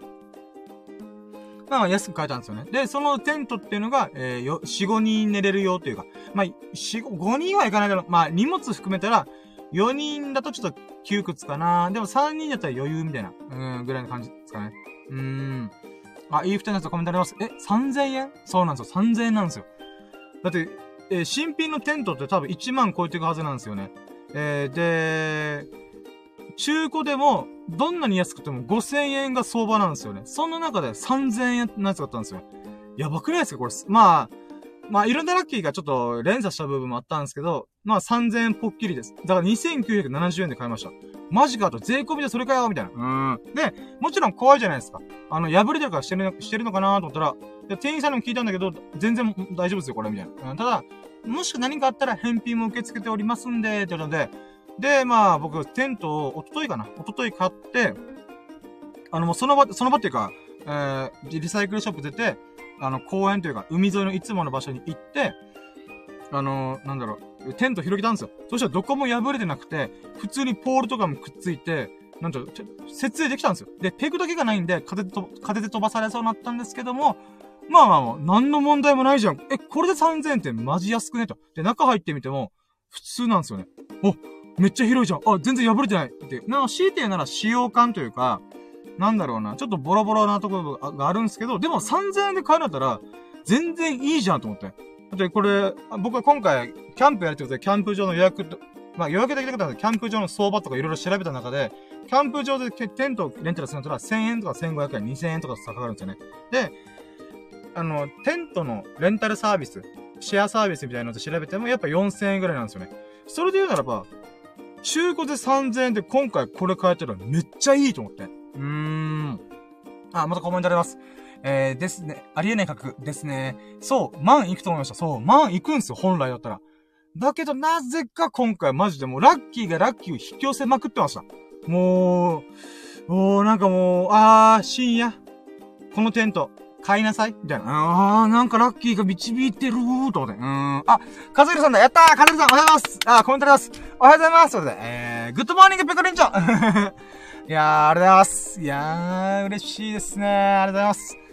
まあ安く買えたんですよね。で、そのテントっていうのが、えー、よ、4、5人寝れるよというか、まあ、4、5人はいかないけど、まあ荷物含めたら、4人だとちょっと窮屈かな。でも3人だったら余裕みたいな、うん、ぐらいの感じですかね。うーん。あ、いい二人のやつコメントあります。え、3000円？そうなんですよ。3000円なんですよ。だって、えー、新品のテントって多分1万超えていくはずなんですよね。えー、で、中古でも、どんなに安くても5000円が相場なんですよね。そんな中で3000円のやつがあったんですよ。やばくないですか？これ。まあ、まあ、いろんなラッキーがちょっと連鎖した部分もあったんですけど、まあ3000円ぽっきりです。だから2970円で買いました。マジかと、税込みでそれかよみたいな。うん。で、もちろん怖いじゃないですか。あの、破れてるからしてるしてるのかなと思ったら、店員さんにも聞いたんだけど、全然大丈夫ですよ、これ、みたいな。うん、ただ、もし何かあったら返品も受け付けておりますんで、ってことで、で、まあ、僕、テントを、おとといかなおととい買って、あの、もうその場、その場っていうか、えー、リサイクルショップ出て、あの、公園というか、海沿いのいつもの場所に行って、あの、なんだろう、テント広げたんですよ。そしたらどこも破れてなくて、普通にポールとかもくっついて、なんと、設営できたんですよ。で、ペグだけがないんで、風でと、風で飛ばされそうになったんですけども、まあまあまあ、何の問題もないじゃん。え、これで3000円ってマジ安くねと。で、中入ってみても、普通なんですよね。お、めっちゃ広いじゃん。あ、全然破れてない。って。な、強いて言うなら使用感というか、なんだろうな、ちょっとボロボロなところがあるんですけど、でも3000円で買えるんだったら、全然いいじゃんと思って。で、これ、僕は今回、キャンプやるってことで、キャンプ場の予約と、まあ予約できなかったので、キャンプ場の相場とかいろいろ調べた中で、キャンプ場でテントをレンタルするのは1000円とか1500円、2000円とかかかるんですよね。で、あの、テントのレンタルサービス、シェアサービスみたいなので調べても、やっぱ4000円ぐらいなんですよね。それで言うならば、中古で3000円で今回これ買えたらめっちゃいいと思って。うーん。あ、またコメントあります。えー、ですね。ありえない価格ですね。そう、万行くと思いました。そう、万行くんですよ、本来だったら。だけど、なぜか今回マジでもう、ラッキーがラッキーを引き寄せまくってました。もう、もうなんかもう、あー、深夜。このテント、買いなさいみたいな。あー、なんかラッキーが導いてるーと思って。うーん。あ、かずひろさんだやったーかずひろさんおはようございますあー、コメントあります。おはようございますそれで、えー、グッドモーニングペコリンチョいやー、ありがとうございます。いやー、嬉しいですねありがとうございます。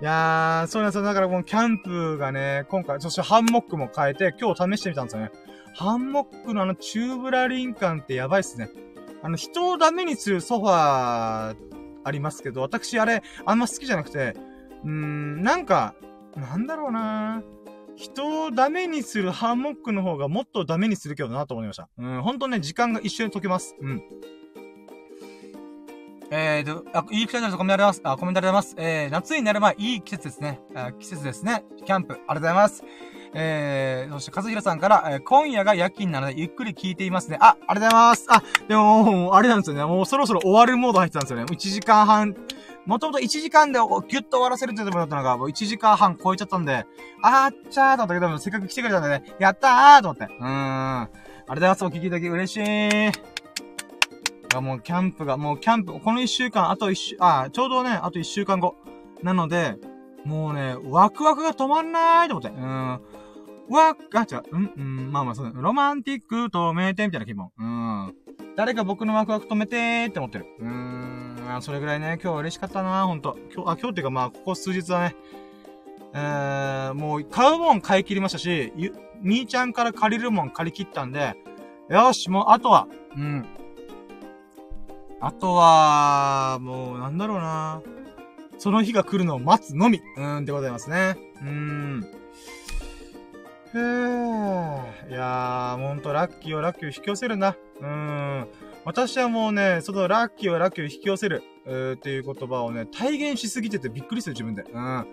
いやー、そうなんですよ。だからもうキャンプがね、今回、そしてハンモックも買えて、今日試してみたんですよね。ハンモックのあのチューブラリン感ってやばいっすね。あの、人をダメにするソファーありますけど、私あれ、あんま好きじゃなくて、うーん、なんか、なんだろうな人をダメにするハンモックの方がもっとダメにするけどなと思いました。うん、ほんとね、時間が一瞬で解けます。うん。えーと、あ、いい季節です。コメントあります。あ、コメントありがとうございます。えー、夏になればいい季節ですね。あ季節ですね。キャンプ、ありがとうございます。えー、そして、和弘さんから、えー、今夜が夜勤なので、ゆっくり聞いていますね。あ、ありがとうございます。あ、でも、も、あれなんですよね。もうそろそろ終わるモード入ってたんですよね。1時間半、もともと1時間でギュッと終わらせるってところだったのが、もう1時間半超えちゃったんで、あーっちゃーと思ったけど、せっかく来てくれたんでね、やったーと思って。うーん。ありがとうございます。お聞きいただき嬉しい。や、もうキャンプが、もうキャンプ、この一週間、あと一週、あ、ちょうどね、あと一週間後。なので、もうね、ワクワクが止まんないと思って。うん。わ、あ、違う、うん、うん、まあまあ、そうロマンティック止めて、みたいな気分。うん。誰か僕のワクワク止めてーって思ってる。うーん、まあそれぐらいね、今日は嬉しかったなほんと。今日、あ、今日っていうかまあ、ここ数日はね、えー、もう、買うもん買い切りましたし、ゆ、兄ちゃんから借りるもん借り切ったんで、よし、もう、あとは、うん、あとは、もう、なんだろうな。その日が来るのを待つのみ。うーん、でございますね。うーん。へー。いやー、ほんと、ラッキーをラッキーを引き寄せるな。うーん。私はもうね、そのラッキーをラッキーを引き寄せる、うーっていう言葉をね、体現しすぎててびっくりする自分で。うん。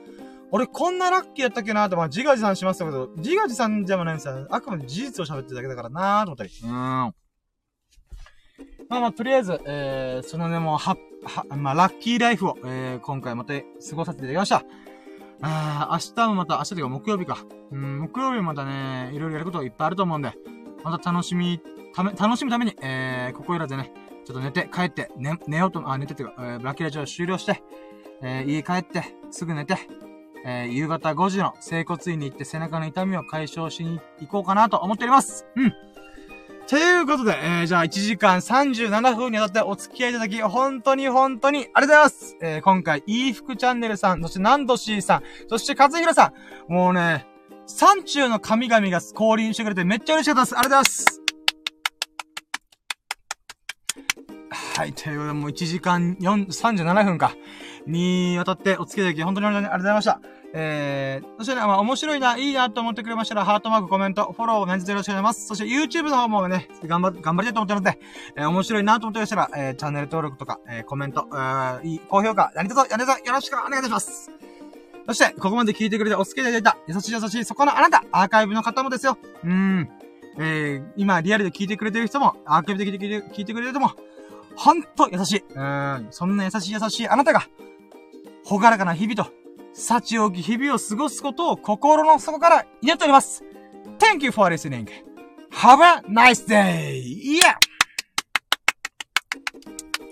俺こんなラッキーやったっけなーと、まあ、自画自賛しましたけど、自画自賛じゃないんですよ。あくまで事実を喋ってるだけだからなーと思ったり。うん。まあまあ、とりあえず、えー、そのね、もう、は、は、まあ、ラッキーライフを、えー、今回また過ごさせていただきました。あ明日もまた、明日というか木曜日か。うん、木曜日もまたね、いろいろやることいっぱいあると思うんで、また楽しみ、ため、楽しむために、えー、ここいらでね、ちょっと寝て、帰って、ね、寝ようと、あ、寝てっていうか、えー、ラッキーライジオ終了して、えー、家帰って、すぐ寝て、えー、夕方5時の整骨院に行って背中の痛みを解消しに行こうかなと思っております。うん。ということで、えー、じゃあ1時間37分にわたってお付き合いいただき、本当に本当にありがとうございます。えー、今回、いい服チャンネルさん、そしてナンドシーさん、そして和弘さん、もうね、山中の神々が降臨してくれてめっちゃ嬉しかったです。ありがとうございます。はい、ということで、もう1時間4、37分か、にわたってお付き合いいただき、本当にありがとうございました。えー、そしてね、まあ、面白いな、いいなと思ってくれましたら、ハートマーク、コメント、フォローを、メンズよろしくお願いします。そして YouTube の方もね、頑張、頑張りたいと思ってるので、えー、面白いなと思ってましたら、えー、チャンネル登録とか、えー、コメント、えー、いい、高評価、何卒、やれとよろしくお願いいたします。そして、ここまで聞いてくれてお付き合いいただいた、優しい優しい、そこのあなた、アーカイブの方もですよ。うん。えー、今、リアルで聞いてくれてる人も、アーカイブで聞いて聞いて聞いてくれる人も、ほんと優しい。うん。そんな優しい優しいあなたが、ほがらかな日々と、幸多き日々を過ごすことを心の底から祈っております。Thank you for listening. Have a nice day! Yeah!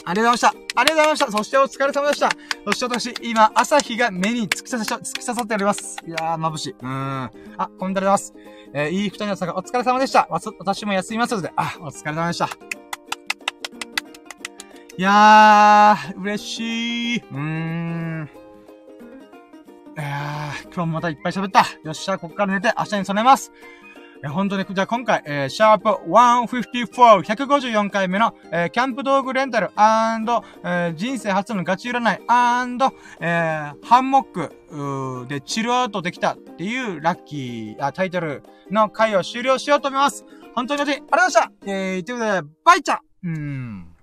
ありがとうございました。ありがとうございました。そしてお疲れ様でした。そして私、今、朝日が目に突き刺さ、突き刺さっております。いやー、眩しい。うーん。あ、コメントあります。えー、いい二人のさんがお疲れ様でした。わ私も休みますので、あ、お疲れ様でした。いやー、嬉しい。うーん。いやー、今日もまたいっぱい喋った。よっしゃ、こっから寝て、明日に備えます。え、本当に、じゃあ今回、えー、シャープ154、154回目の、えー、キャンプ道具レンタルアンドえー、人生初のガチ占いアンドえー、ハンモック、で、チルアウトできたっていうラッキー、あ、タイトルの回を終了しようと思います。本当にありがとうございました。えー、ということで、バイチャうん。